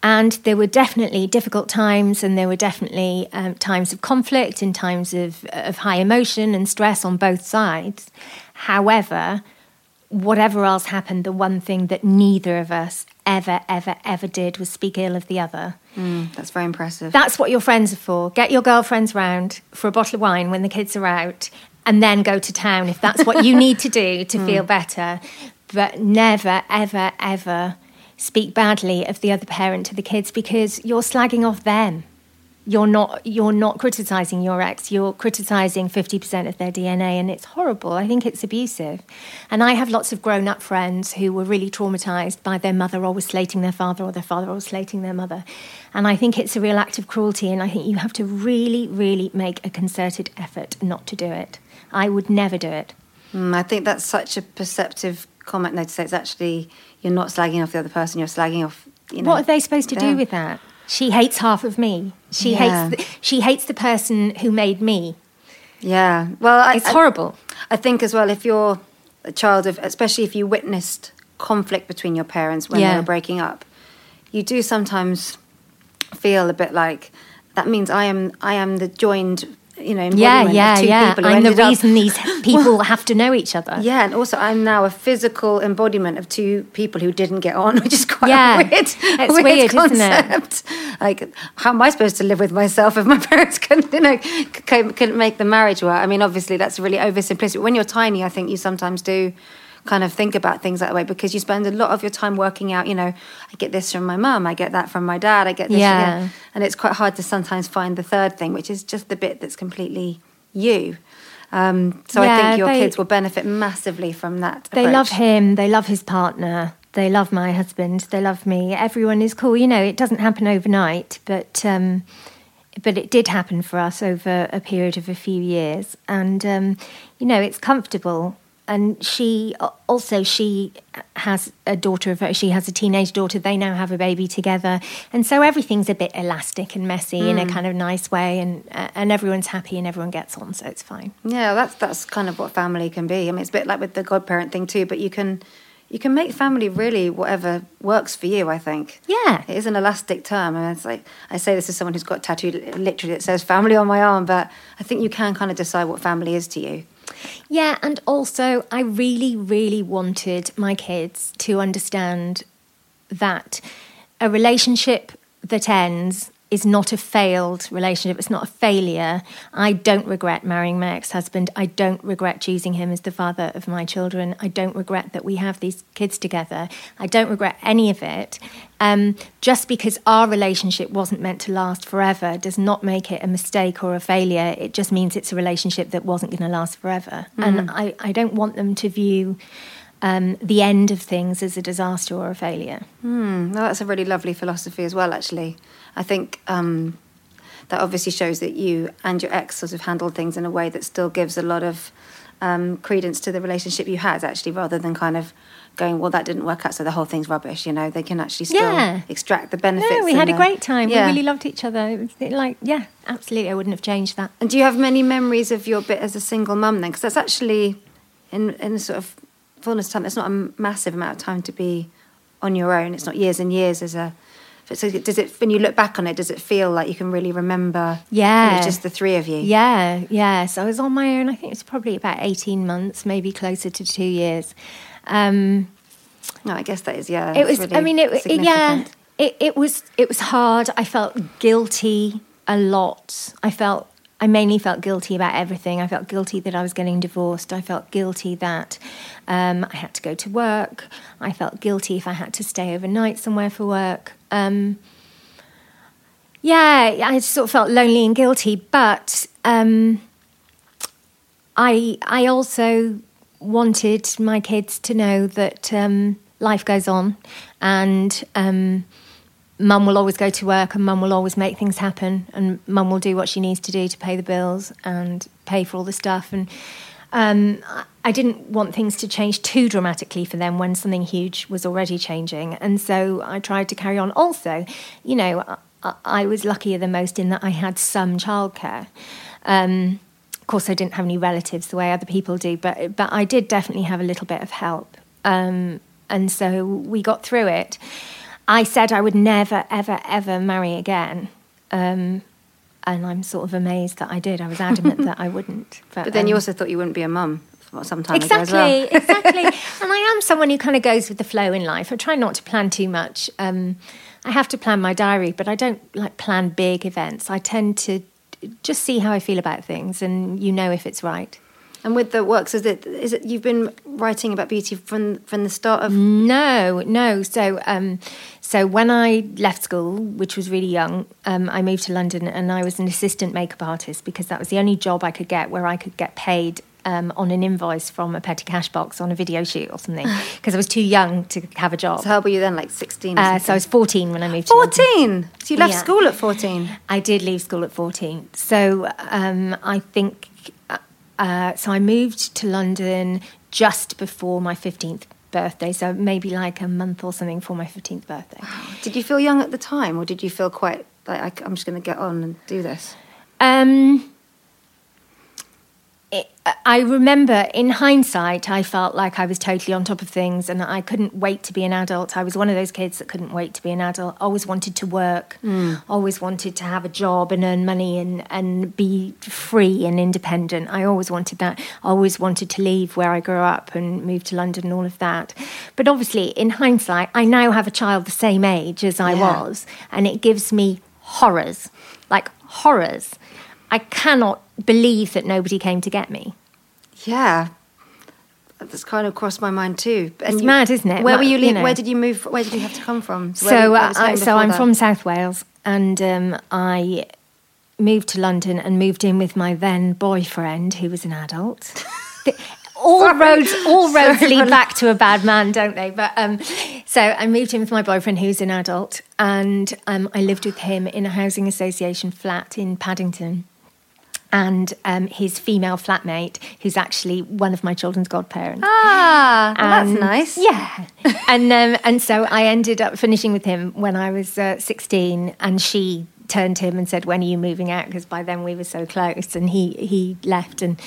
And there were definitely difficult times, and there were definitely um, times of conflict and times of of high emotion and stress on both sides. However, whatever else happened, the one thing that neither of us ever, ever, ever did was speak ill of the other. Mm, that's very impressive. That's what your friends are for. Get your girlfriends round for a bottle of wine when the kids are out, and then go to town if that's what you need to do to (laughs) feel better. But never, ever, ever speak badly of the other parent to the kids because you're slagging off them. You're not you're not criticizing your ex. You're criticizing 50% of their DNA and it's horrible. I think it's abusive. And I have lots of grown-up friends who were really traumatized by their mother always slating their father or their father always slating their mother. And I think it's a real act of cruelty and I think you have to really really make a concerted effort not to do it. I would never do it. Mm, I think that's such a perceptive comment though to say it's actually you're not slagging off the other person, you're slagging off you know. What are they supposed to do with that? She hates half of me. She Yeah. hates the, she hates the person who made me. Yeah. Well, I, It's I- horrible. I think as well if you're a child of, especially if you witnessed conflict between your parents when they Yeah. were breaking up, you do sometimes feel a bit like that means I am I am the joined you know Yeah, yeah, two yeah. people I'm the ended up- reason these (laughs) people have to know each other. Yeah, and also I'm now a physical embodiment of two people who didn't get on, (laughs) which is quite Yeah. a weird, It's weird, weird, isn't it? Like, how am I supposed to live with myself if my (laughs) parents couldn't, you know, couldn't make the marriage work? I mean, obviously that's really oversimplistic. When you're tiny, I think you sometimes do kind of think about things that way because you spend a lot of your time working out. You know, I get this from my mum, I get that from my dad, I get this, Yeah. and it's quite hard to sometimes find the third thing, which is just the bit that's completely you. Um, so I think your they- kids will benefit massively from that. They love him. They love his partner. They love my husband. They love me. Everyone is cool. You know, it doesn't happen overnight, but um, but it did happen for us over a period of a few years, and um, you know, it's comfortable. And she also she has a daughter of her. She has a teenage daughter. They now have a baby together, and so everything's a bit elastic and messy in a kind of nice way, and uh, and everyone's happy and everyone gets on, so it's fine. Yeah, that's that's kind of what family can be. I mean, it's a bit like with the godparent thing too, but you can you can make family really whatever works for you. I think. Yeah. it is an elastic term, and it's like I say this as someone who's got tattooed literally it says family on my arm, but I think you can kind of decide what family is to you. Yeah, and also I really, really wanted my kids to understand that a relationship that ends is not a failed relationship. It's not a failure. I don't regret marrying my ex husband. I don't regret choosing him as the father of my children. I don't regret that we have these kids together. I don't regret any of it. Um, just because our relationship wasn't meant to last forever does not make it a mistake or a failure. It just means it's a relationship that wasn't going to last forever. And I, I don't want them to view um, the end of things as a disaster or a failure. Mm, no, that's a really lovely philosophy as well. Actually, I think um, that obviously shows that you and your ex sort of handled things in a way that still gives a lot of um, credence to the relationship you had. Actually, rather than kind of going, well, that didn't work out, so the whole thing's rubbish. You know, they can actually still Yeah. extract the benefits. No, we had a great time. Yeah. We really loved each other. It was like, yeah, absolutely. I wouldn't have changed that. And do you have many memories of your bit as a single mum then? Because that's actually, in in sort of fullness of time, it's not a massive amount of time to be on your own. It's not years and years as a. So does it when you look back on it? Does it feel like you can really remember? Yeah. it was just the three of you. Yeah, yeah. So I was on my own. I think it's probably about 18 months, maybe closer to two years. Um, No, I guess that is yeah. it was, really I mean, it, it, yeah, it, it was, it was hard. I felt guilty a lot. I felt, I mainly felt guilty about everything. I felt guilty that I was getting divorced. I felt guilty that um, I had to go to work. I felt guilty if I had to stay overnight somewhere for work. Um, yeah, I sort of felt lonely and guilty, but um, I I also wanted my kids to know that um, life goes on, and um, mum will always go to work, and mum will always make things happen, and mum will do what she needs to do to pay the bills and pay for all the stuff. And um, I- didn't want things to change too dramatically for them when something huge was already changing, and so I tried to carry on. Also, you know, I, I was luckier than most in that I had some childcare. Um, of course, I didn't have any relatives the way other people do, but but I did definitely have a little bit of help, um, and so we got through it. I said I would never, ever, ever marry again. Um, and I'm sort of amazed that I did. I was adamant (laughs) that I wouldn't. But then you um, also thought you wouldn't be a mum some time exactly, well. (laughs) exactly. And I am someone who kind of goes with the flow in life. I try not to plan too much. Um, I have to plan my diary, but I don't like plan big events. I tend to just see how I feel about things, and you know if it's right. And with the works, is it is it you've been writing about beauty from from the start of? No, no. So, um, so when I left school, which was really young, um, I moved to London, and I was an assistant makeup artist because that was the only job I could get where I could get paid um, on an invoice from a petty cash box on a video shoot or something (sighs) because I was too young to have a job. So how old were you then? Like sixteen? Uh, so I was 14 when I moved to London. fourteen. So you left Yeah. school at fourteen. I did leave school at 14. So um, I think, uh, so I moved to London just before my 15th birthday. So maybe like a month or something for my 15th birthday. (gasps) Did you feel young at the time, or did you feel quite like I'm just going to get on and do this? Um, I remember in hindsight, I felt like I was totally on top of things and I couldn't wait to be an adult. I was one of those kids that couldn't wait to be an adult, always wanted to work, hmm. always wanted to have a job and earn money and, and be free and independent. I always wanted that. I always wanted to leave where I grew up and move to London and all of that. But obviously, in hindsight, I now have a child the same age as I Yeah. was, and it gives me horrors like horrors. I cannot believe that nobody came to get me. Yeah, that's kind of crossed my mind too. And It's mad, isn't it? Where were you? you know. Where did you move? Where did you have to come from? Where So, uh, I, so I'm that? from South Wales, and um, I moved to London and moved in with my then boyfriend, who was an adult. (laughs) All roads, all (laughs) roads lead back to a bad man, don't they? But um, so I moved in with my boyfriend, who's an adult, and um, I lived with him in a housing association flat in Paddington. And um, his female flatmate, who's actually one of my children's godparents. Ah, well, that's nice. Yeah, (laughs) and um, and so I ended up finishing with him when I was uh, sixteen, and she turned to him and said, "When are you moving out?" Because by then we were so close, and he he left, and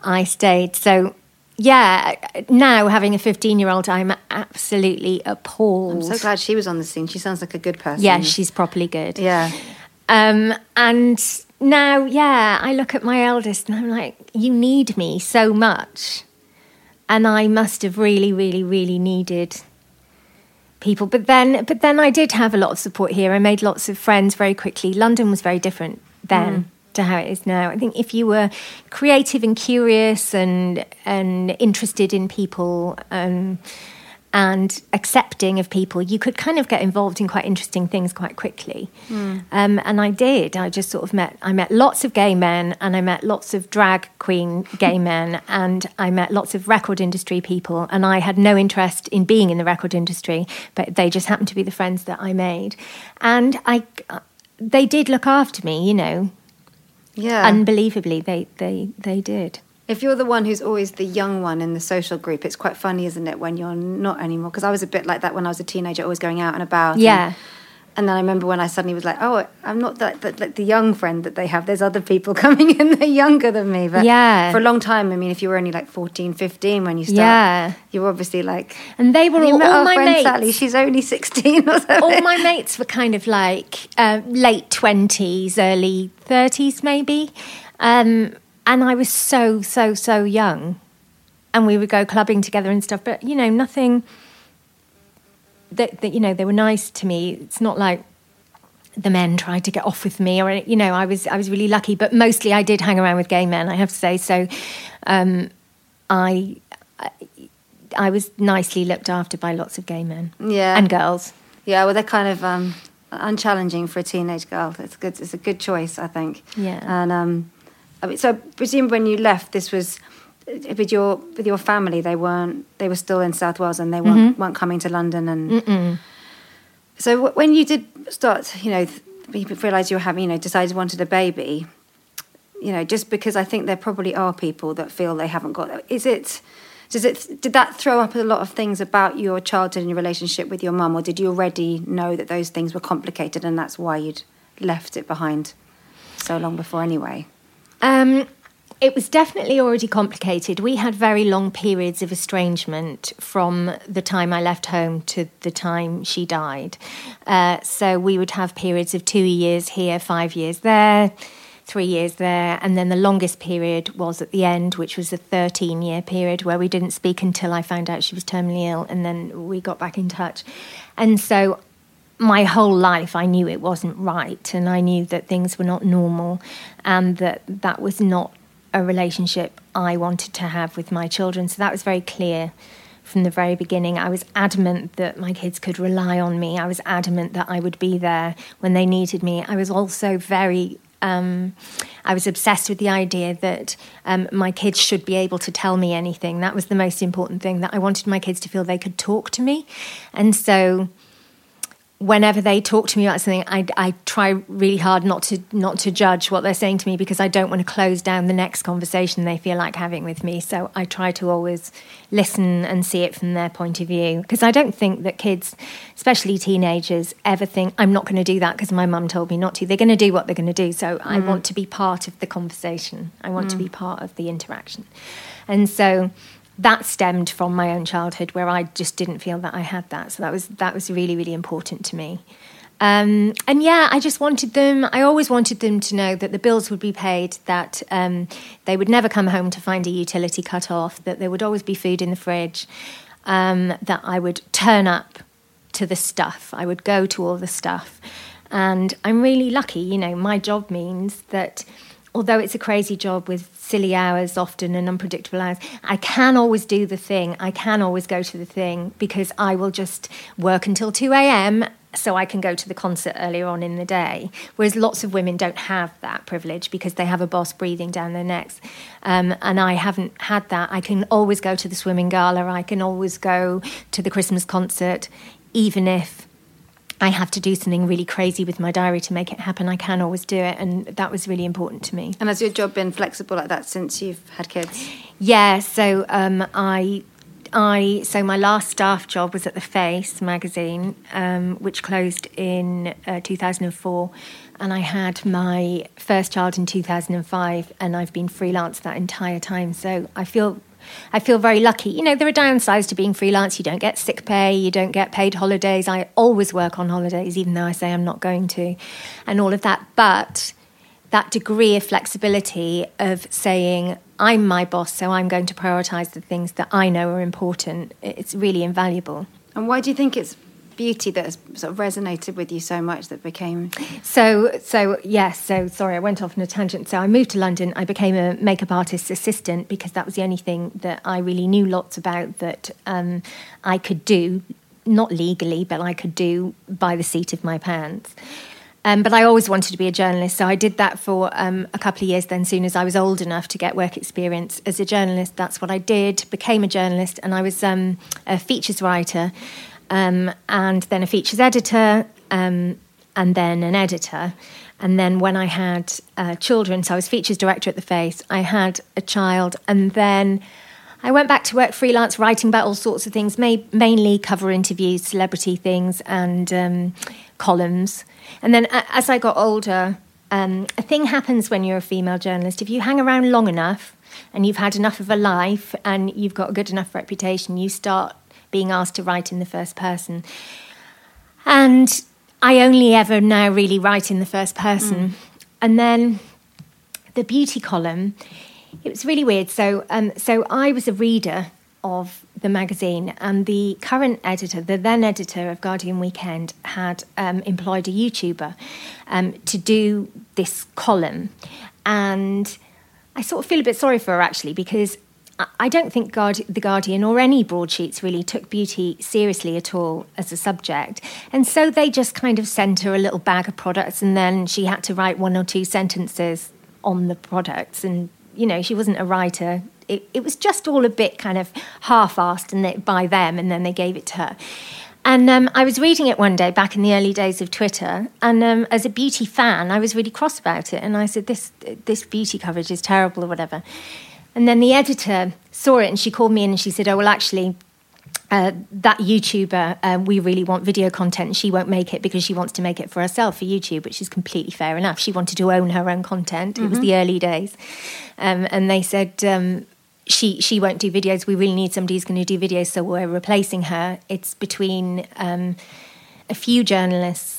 I stayed. So. Yeah, now having a 15 year old, I'm absolutely appalled. I'm so glad she was on the scene. She sounds like a good person. Yeah, she's properly good. Yeah. Um, and now, yeah, I look at my eldest and I'm like, you need me so much. And I must have really, really, really needed people. But then, but then I did have a lot of support here. I made lots of friends very quickly. London was very different then. To how it is now. I think if you were creative and curious and and interested in people um, and accepting of people, you could kind of get involved in quite interesting things quite quickly. Um, and I did. I just sort of met. I met lots of gay men, and I met lots of drag queen gay (laughs) men, and I met lots of record industry people. And I had no interest in being in the record industry, but they just happened to be the friends that I made, and I. They did look after me, you know. Yeah. Unbelievably, they they they did. If you're the one who's always the young one in the social group, it's quite funny, isn't it, when you're not anymore? Because I was a bit like that when I was a teenager, always going out and about. Yeah. And, then I remember when I suddenly was like, oh, I'm not that, that, like the young friend that they have. There's other people (laughs) coming in that are younger than me. But Yeah. for a long time, I mean, if you were only like 14, 15 when you start, Yeah. you were obviously like, And they were all, met all our my friend mates. Sally? She's only 16 or something. all my mates were kind of like uh, late 20s, early 30s, maybe. Um, and I was so, so, so young. And we would go clubbing together and stuff. But, you know, nothing that, that you know, they were nice to me. It's not like the men tried to get off with me or you know i was i was really lucky but mostly i did hang around with gay men i have to say so um, i i was nicely looked after by lots of gay men Yeah. and girls Yeah, well, they're kind of um, unchallenging for a teenage girl. It's good. It's a good choice, I think. Yeah. And um, I mean, so I presume when you left, this was uh, with your with your family. They weren't. They were still in South Wales, and they weren't Mm-hmm. weren't coming to London. And so w- when you did start, you know, th- you realised you were having, you know, decided you wanted a baby. You know, just because I think there probably are people that feel they haven't got. Is it? Does it? Did that throw up a lot of things about your childhood and your relationship with your mum, or did you already know that those things were complicated and that's why you'd left it behind so long before anyway? Um, it was definitely already complicated. We had very long periods of estrangement from the time I left home to the time she died. Uh, so we would have periods of two years here, five years there, three years there, and then the longest period was at the end, which was a 13 year period where we didn't speak until I found out she was terminally ill, and then we got back in touch. And so my whole life I knew it wasn't right and I knew that things were not normal and that that was not a relationship I wanted to have with my children. So that was very clear from the very beginning. I was adamant that my kids could rely on me. I was adamant that I would be there when they needed me. I was also very um, I was obsessed with the idea that um, my kids should be able to tell me anything. That was the most important thing. That I wanted my kids to feel they could talk to me, and so whenever they talk to me about something, I, I try really hard not to not to judge what they're saying to me because I don't want to close down the next conversation they feel like having with me. So I try to always listen and see it from their point of view because I don't think that kids, especially teenagers, ever think I'm not going to do that because my mum told me not to. They're going to do what they're going to do. So mm. I want to be part of the conversation. I want mm. to be part of the interaction, and so that stemmed from my own childhood where I just didn't feel that I had that. So that was that was really really important to me. Um, and yeah, I just wanted them. I always wanted them to know that the bills would be paid, that um, they would never come home to find a utility cut off, that there would always be food in the fridge, um, that I would turn up to the stuff. I would go to all the stuff, and I'm really lucky. You know, my job means that although it's a crazy job with silly hours often and unpredictable hours, I can always do the thing. I can always go to the thing because I will just work until 2 a.m. so I can go to the concert earlier on in the day. Whereas lots of women don't have that privilege because they have a boss breathing down their necks. Um, and I haven't had that. I can always go to the swimming gala, I can always go to the Christmas concert, even if I have to do something really crazy with my diary to make it happen, I can always do it. And that was really important to me. And has your job been flexible like that since you've had kids? Yeah. So um, I. I so my last staff job was at the Face magazine, um, which closed in uh, 2004, and I had my first child in 2005, and I've been freelance that entire time. So I feel I feel very lucky. You know, there are downsides to being freelance. You don't get sick pay, you don't get paid holidays. I always work on holidays, even though I say I'm not going to, and all of that. But that degree of flexibility of saying, I'm my boss, so I'm going to prioritize the things that I know are important, it's really invaluable. And why do you think it's beauty that has sort of resonated with you so much that became so so yes so sorry i went off on a tangent so i moved to london i became a makeup artist's assistant because that was the only thing that i really knew lots about that um, i could do not legally but i could do by the seat of my pants um, but I always wanted to be a journalist, so I did that for um, a couple of years. Then, soon as I was old enough to get work experience as a journalist, that's what I did. Became a journalist, and I was um, a features writer um, and then a features editor, um, and then an editor. And then when I had uh, children, so I was features director at the Face, I had a child, and then I went back to work freelance, writing about all sorts of things, may- mainly cover interviews, celebrity things, and um, columns. And then as I got older, um, a thing happens when you're a female journalist. If you hang around long enough and you've had enough of a life and you've got a good enough reputation, you start being asked to write in the first person. And I only ever now really write in the first person. Mm. And then the beauty column, it was really weird. So, um, so I was a reader of the magazine, and the current editor, the then editor of Guardian Weekend, had um, employed a YouTuber um, to do this column. And I sort of feel a bit sorry for her actually because I don't think Guard- The Guardian or any broadsheets really took beauty seriously at all as a subject. And so they just kind of sent her a little bag of products and then she had to write one or two sentences on the products. And, you know, she wasn't a writer. It, it was just all a bit kind of half assed and by them and then they gave it to her. And um, I was reading it one day back in the early days of Twitter, and um, as a beauty fan, I was really cross about it. And I said, "This this beauty coverage is terrible, or whatever." And then the editor saw it and she called me in and she said, Oh, well, actually, uh, that YouTuber, um, we really want video content, and she won't make it because she wants to make it for herself for YouTube, which is completely fair enough. She wanted to own her own content. It was the early days, um, and they said um, she she won't do videos. We really need somebody who's going to do videos, so we're replacing her. It's between um, a few journalists.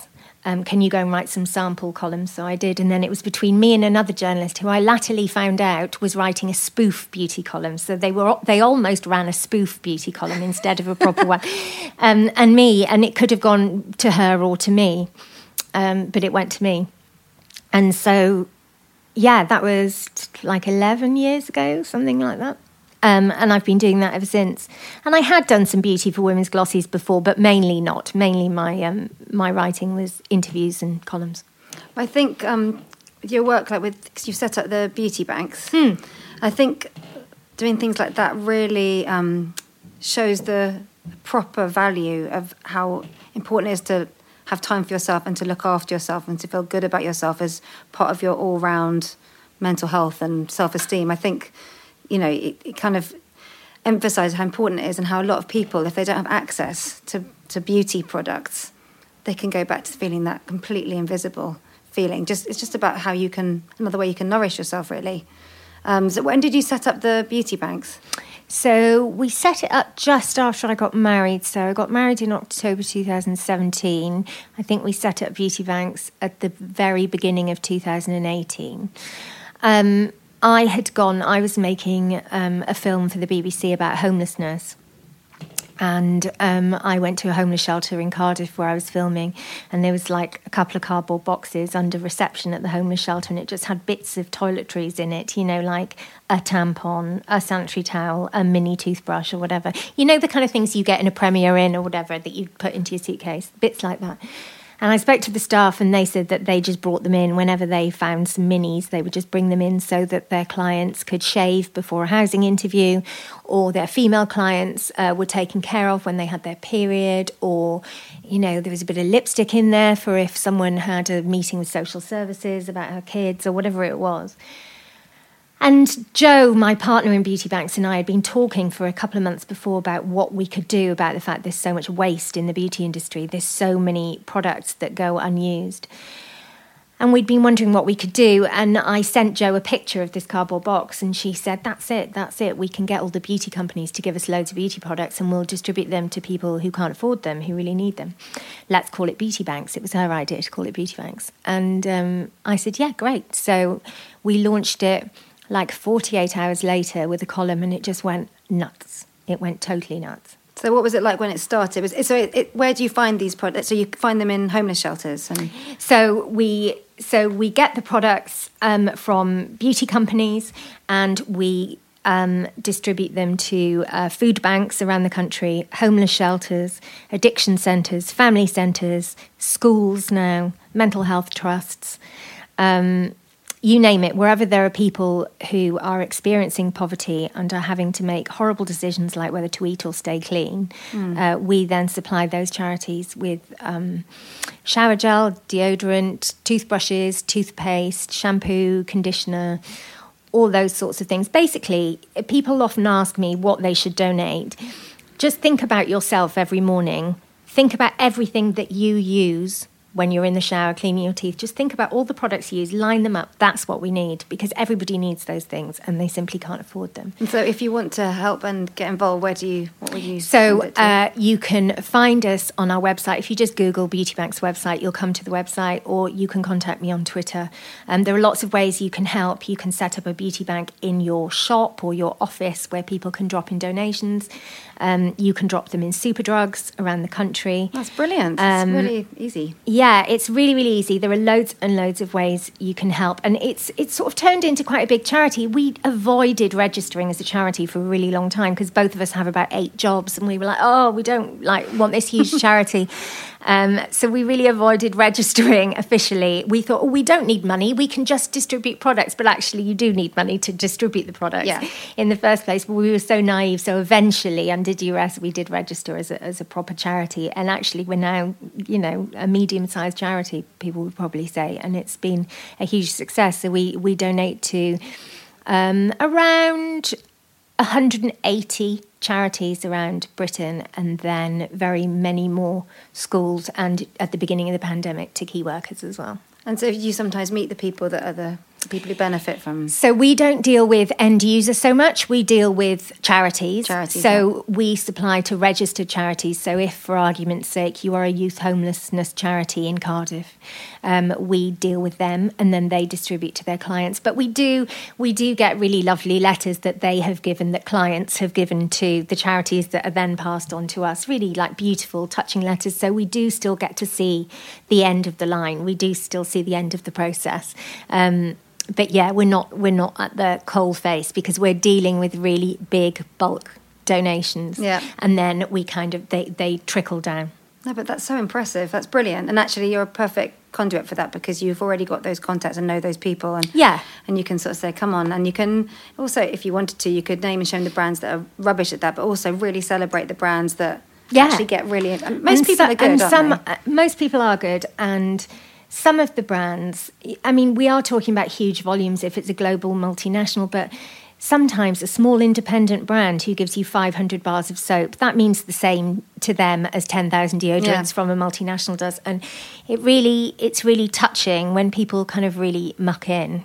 Um, can you go and write some sample columns? So I did, and then it was between me and another journalist who I latterly found out was writing a spoof beauty column. So they were they almost ran a spoof beauty column instead of a proper one, (laughs) um, and me, and it could have gone to her or to me, um, but it went to me, and so yeah, that was like eleven years ago, something like that. Um, and I've been doing that ever since. And I had done some beauty for women's glossies before, but mainly not. Mainly my um, my writing was interviews and columns. I think um, your work, like with, because you've set up the beauty banks, I think doing things like that really um, shows the proper value of how important it is to have time for yourself and to look after yourself and to feel good about yourself as part of your all round mental health and self esteem. I think, you know, it, it kind of emphasizes how important it is and how a lot of people, if they don't have access to, to beauty products, they can go back to feeling that completely invisible feeling. Just it's just about how you can another way you can nourish yourself really. Um, so when did you set up the beauty banks? So we set it up just after I got married. So I got married in October 2017. I think we set up Beauty Banks at the very beginning of 2018. Um, I had gone, I was making um, a film for the BBC about homelessness. And um, I went to a homeless shelter in Cardiff where I was filming, and there was like a couple of cardboard boxes under reception at the homeless shelter, and it just had bits of toiletries in it, you know, like a tampon, a sanitary towel, a mini toothbrush, or whatever. You know, the kind of things you get in a Premier Inn or whatever that you put into your suitcase, bits like that. And I spoke to the staff, and they said that they just brought them in whenever they found some minis. They would just bring them in so that their clients could shave before a housing interview, or their female clients uh, were taken care of when they had their period, or you know there was a bit of lipstick in there for if someone had a meeting with social services about her kids or whatever it was. And Jo, my partner in Beauty Banks, and I had been talking for a couple of months before about what we could do about the fact there's so much waste in the beauty industry. There's so many products that go unused. And we'd been wondering what we could do. And I sent Jo a picture of this cardboard box, and she said, That's it, that's it. We can get all the beauty companies to give us loads of beauty products, and we'll distribute them to people who can't afford them, who really need them. Let's call it Beauty Banks. It was her idea to call it Beauty Banks. And um, I said, Yeah, great. So we launched it like 48 hours later with a column and it just went nuts. It went totally nuts. So what was it like when it started? Was so it, it, where do you find these products? So you find them in homeless shelters and So we so we get the products um, from beauty companies and we um, distribute them to uh, food banks around the country, homeless shelters, addiction centres, family centres, schools now, mental health trusts. Um, you name it, wherever there are people who are experiencing poverty and are having to make horrible decisions like whether to eat or stay clean, uh, we then supply those charities with um, shower gel, deodorant, toothbrushes, toothpaste, shampoo, conditioner, all those sorts of things. Basically, people often ask me what they should donate. Just think about yourself every morning. Think about everything that you use when you're in the shower cleaning your teeth. Just think about all the products you use, line them up. That's what we need because everybody needs those things and they simply can't afford them. And so if you want to help and get involved, where do you what would you So send it to? uh, you can find us on our website. If you just Google Beauty Bank's website, you'll come to the website, or you can contact me on Twitter. Um, there are lots of ways you can help. You can set up a beauty bank in your shop or your office where people can drop in donations. Um, you can drop them in Superdrugs around the country. That's brilliant. Um, it's really easy. Yeah, it's really, really easy. There are loads and loads of ways you can help, and it's it's sort of turned into quite a big charity. We avoided registering as a charity for a really long time because both of us have about eight jobs, and we were like, oh, we don't like want this huge (laughs) charity. Um, so we really avoided registering (laughs) officially. We thought, oh, we don't need money. We can just distribute products, but actually, you do need money to distribute the products Yeah. in the first place. But we were so naive. So eventually, under duress, we did register as a, as a proper charity. And actually, we're now, you know, a medium sized charity, people would probably say. And it's been a huge success. So we, we donate to um, around 180 charities around Britain, and then very many more schools, and at the beginning of the pandemic, to key workers as well. And so you sometimes meet the people that are the, the people who benefit from. So we don't deal with end users so much. We deal with charities. Charities, So we supply to registered charities. So if, for argument's sake, you are a youth homelessness charity in Cardiff, um, we deal with them, and then they distribute to their clients. But we do we do get really lovely letters that they have given that clients have given to the charities that are then passed on to us. Really like beautiful, touching letters. So we do still get to see the end of the line. We do still see the end of the process. Um, but yeah, we're not we're not at the coal face because we're dealing with really big bulk donations. Yeah. and then we kind of they they trickle down. No, but that's so impressive. That's brilliant. And actually, you're a perfect conduit for that because you've already got those contacts and know those people. And Yeah. and you can sort of say, come on. And you can also, if you wanted to, you could name and shame the brands that are rubbish at that, but also really celebrate the brands that Yeah. actually get really. Most And people so- are good, and some they? uh, most people are good and some of the brands i mean we are talking about huge volumes if it's a global multinational but sometimes a small independent brand who gives you 500 bars of soap that means the same to them as 10,000 deodorants Yeah. from a multinational does and it really it's really touching when people kind of really muck in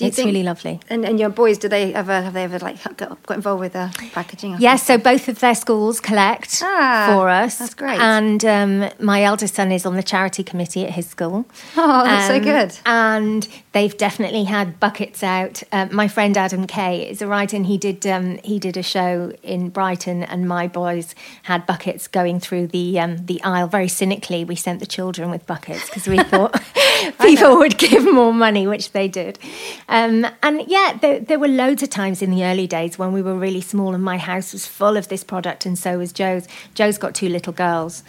Do you it's think- really lovely And, and your boys, do they ever have they ever like got, got involved with the packaging? Yes, so both of their schools collect Ah, for us. that's great. And um, my eldest son is on the charity committee at his school. Oh, that's so Um, good. And they've definitely had buckets out. Um, my friend Adam Kay is a writer, and he did um, he did a show in Brighton, and my boys had buckets going through the um, the aisle. Very cynically, we sent the children with buckets because we (laughs) thought people would give more money, which they did. Um, and yeah, there, there were loads of times in the early days when we were really small, and my house was full of this product, and so was Jo's. Jo's got two little girls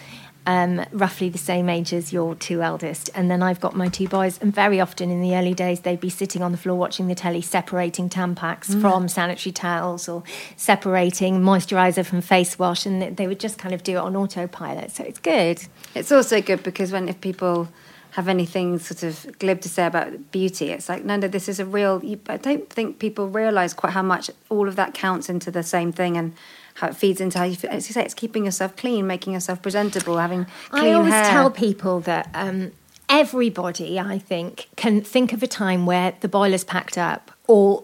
um, roughly the same age as your two eldest. And then I've got my two boys. And very often in the early days, they'd be sitting on the floor watching the telly, separating Tampax Mm. from sanitary towels or separating moisturizer from face wash. And they would just kind of do it on autopilot. So it's good. It's also good because when if people have anything sort of glib to say about beauty, it's like no, no, this is a real. You, I don't think people realise quite how much all of that counts into the same thing and how it feeds into how you feel. As you say, it's keeping yourself clean, making yourself presentable, having clean I always hair. tell people that um, everybody, I think, can think of a time where the boiler's packed up or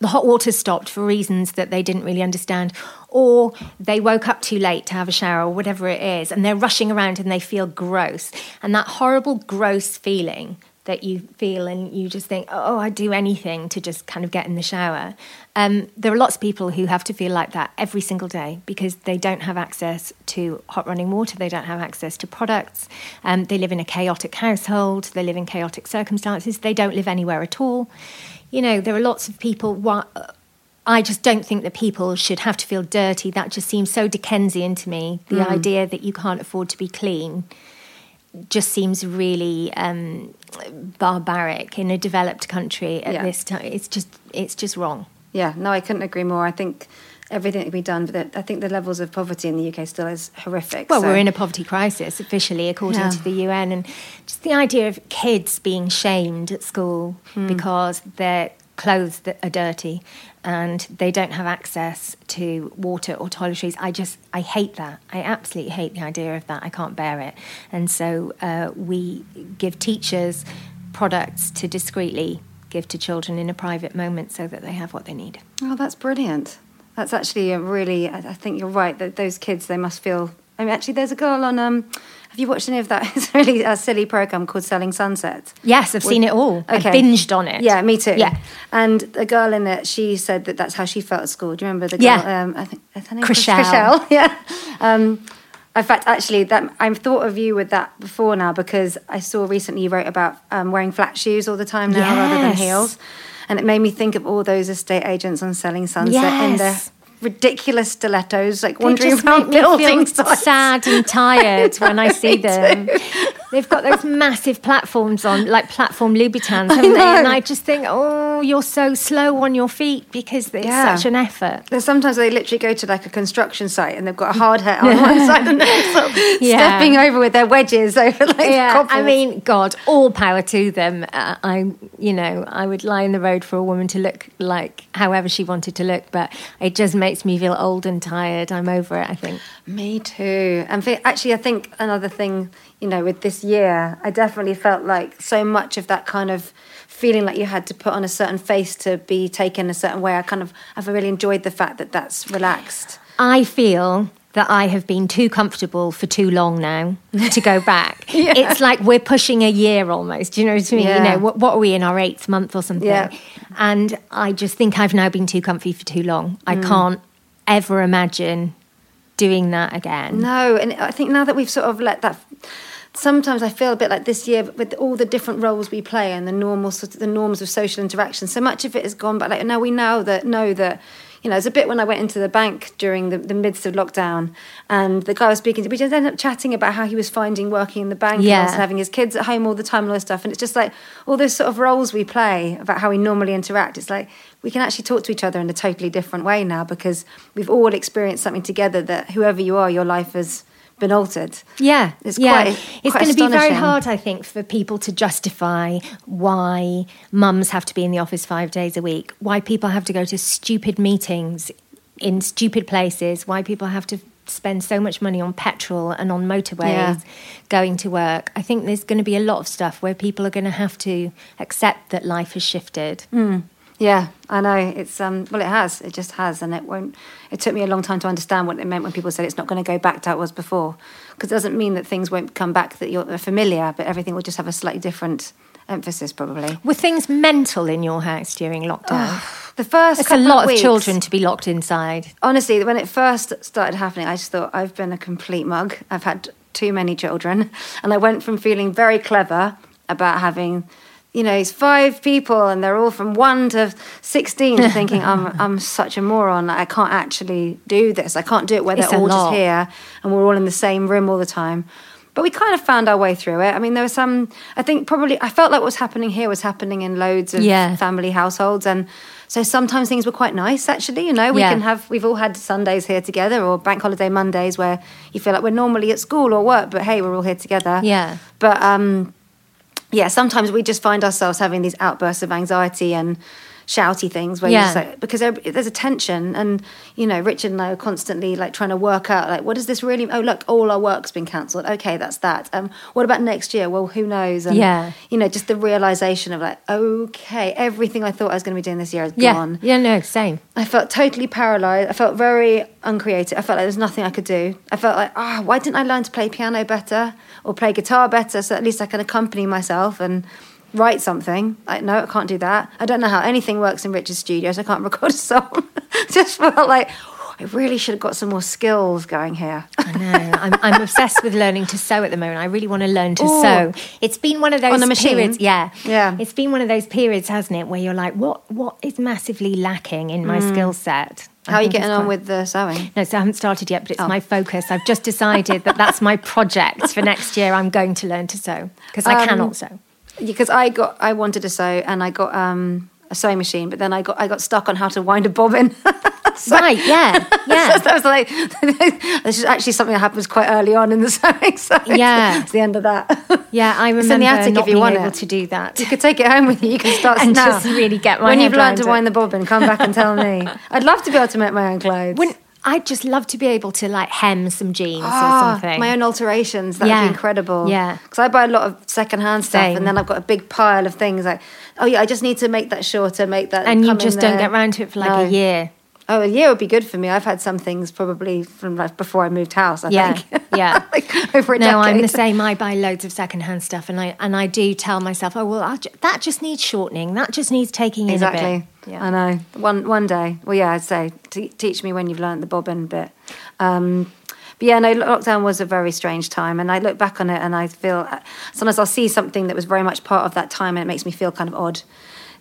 the hot water stopped for reasons that they didn't really understand, or they woke up too late to have a shower, or whatever it is, and they're rushing around and they feel gross. And that horrible, gross feeling that you feel, and you just think, oh, I'd do anything to just kind of get in the shower. Um, there are lots of people who have to feel like that every single day because they don't have access to hot running water, they don't have access to products, um, they live in a chaotic household, they live in chaotic circumstances, they don't live anywhere at all. You know, there are lots of people. Why, I just don't think that people should have to feel dirty. That just seems so Dickensian to me. The Mm. idea that you can't afford to be clean just seems really um, barbaric in a developed country at Yeah. this time. It's just, it's just wrong. Yeah, no, I couldn't agree more. I think everything that can be done, but I think the levels of poverty in the UK still is horrific. Well, so- we're in a poverty crisis officially, according Yeah. to the UN, and just the idea of kids being shamed at school Hmm. because their clothes that are dirty and they don't have access to water or toiletries. I just, I hate that. I absolutely hate the idea of that. I can't bear it. And so uh, we give teachers products to discreetly give to children in a private moment so that they have what they need. Oh, that's brilliant. That's actually a really. I I think you're right that those kids they must feel. I mean, actually, there's a girl on. Um, have you watched any of that? (laughs) It's really a silly program called Selling Sunset. Yes, I've seen it all. I Okay. binged on it. Yeah, me too. Yeah. And the girl in it, she said that that's how she felt at school. Do you remember the girl? Yeah. Um, I think her name Chrishell. Chrishell. (laughs) Yeah. Um, in fact, actually, that I've thought of you with that before now because I saw recently you wrote about um, wearing flat shoes all the time now rather than heels, and it made me think of all those estate agents on Selling Sunset and their Yes. Ridiculous stilettos, like They wandering just around make me building feel sites. sad and tired when I (laughs) see them. They've got those massive platforms on, like platform Louboutins, (laughs) haven't they? And I just think, oh, you're so slow on your feet because it's Yeah. such an effort. There's sometimes they literally go to like a construction site and they've got a hard hat on (laughs) one side and they're sort of Yeah. stepping over with their wedges over like yeah, cobbles. I mean, God, all power to them. Uh, I, you know, I would lie in the road for a woman to look like however she wanted to look, but it just makes me feel old and tired. I'm over it. I think. Me too. And for, actually, I think another thing, you know, with this year, I definitely felt like so much of that kind of feeling like you had to put on a certain face to be taken a certain way. I kind of, I've really enjoyed the fact that that's relaxed. I feel that I have been too comfortable for too long now (laughs) to go back. It's like we're pushing a year almost. Do you know what I mean? You know, what, what are we in our eighth month or something? Yeah. And I just think I've now been too comfy for too long. I mm. can't ever imagine doing that again. No, and I think now that we've sort of let that. Sometimes I feel a bit like this year with all the different roles we play and the normal the norms of social interaction. So much of it has gone, but like now we know that know that. You know, there's a bit when I went into the bank during the, the midst of lockdown, and the guy I was speaking to, we just ended up chatting about how he was finding working in the bank Yeah. and also having his kids at home all the time and all this stuff. And it's just like all those sort of roles we play about how we normally interact. It's like we can actually talk to each other in a totally different way now because we've all experienced something together that whoever you are, your life has been altered. Yeah, It's yeah. quite- it's quite going to be very hard, I think, for people to justify why mums have to be in the office five days a week, why people have to go to stupid meetings in stupid places, why people have to spend so much money on petrol and on motorways Yeah. going to work. I think there's going to be a lot of stuff where people are going to have to accept that life has shifted. Yeah, I know. It's um well it has. It just has and it won't it took me a long time to understand what it meant when people said it's not going to go back to how it was before. Because it doesn't mean that things won't come back that you're familiar, but everything will just have a slightly different emphasis probably. Were things mental in your house during lockdown? Oh, the first it's a lot of weeks- children to be locked inside. honestly, when it first started happening, I just thought I've been a complete mug. I've had too many children, and I went from feeling very clever about having, you know, it's five people and they're all from one to sixteen, (laughs) thinking I'm I'm such a moron. Like, I can't actually do this. I can't do it where they're a all just here and we're all in the same room all the time. But we kind of found our way through it. I mean, there was some. I think probably I felt like what was happening here was happening in loads of Yeah. family households, and so sometimes things were quite nice. Actually, you know, we Yeah. can have. We've all had Sundays here together, or bank holiday Mondays, where you feel like we're normally at school or work, but hey, we're all here together. Yeah. But um, yeah, sometimes we just find ourselves having these outbursts of anxiety and shouty things where you just like because there- there's a tension and you know richard and i are constantly like trying to work out like what does this really oh look all our work's been cancelled okay that's that um what about next year well who knows and Yeah. you know just the realization of like okay everything i thought i was going to be doing this year is Yeah, gone yeah, no, same. I felt totally paralyzed. I felt very uncreative. I felt like there was nothing I could do. I felt like, ah, why didn't I learn to play piano better or play guitar better so at least I can accompany myself and write something? Like, no, I can't do that. I don't know how anything works in Richard's studios. I can't (laughs) record a song. (laughs) Just felt like I really should have got some more skills going here. I know. I'm, I'm obsessed with learning to sew at the moment. I really want to learn to Ooh. sew. It's been one of those On a machine? periods. Yeah, Yeah. It's been one of those periods, hasn't it, where you're like, what what is massively lacking in my skill set? I Mm. How are you getting on quite- with the sewing? No, so I haven't started yet, but it's Oh. my focus. I've just decided that that's my (laughs) project for next year. I'm going to learn to sew because I Um, cannot sew. Because I got I wanted to sew and I got um, a sewing machine, but then I got I got stuck on how to wind a bobbin. (laughs) So- Right? Yeah, (laughs) yeah. so that was like (laughs) this is actually something that happens quite early on in the sewing. So Yeah. it's the end of that. Yeah, I It's remember in the attic not if you being want able it. to do that. You could take it home with you. You can start And now. just really get my when you've learned to wind it. the bobbin. Come back and tell me. I'd love to be able to make my own clothes. When I'd just love to be able to like hem some jeans or Ah, something. My own alterations. That would be incredible. Yeah. Because I buy a lot of secondhand stuff Same. and then I've got a big pile of things like, oh yeah, I just need to make that shorter, make that. and you just don't there. get around to it for like No. a year. Oh, a year would be good for me. I've had some things probably from like before I moved house. I Yeah, think. (laughs) yeah. like over a No, I'm the same. I buy loads of secondhand stuff, and I and I do tell myself, oh well, ju- that just needs shortening. That just needs taking in a Exactly. bit. I know. One one day. Well, yeah, I'd say t- teach me when you've learned the bobbin bit. Um, but yeah, no, lockdown was a very strange time, and I look back on it and I feel sometimes I'll see something that was very much part of that time, and it makes me feel kind of odd.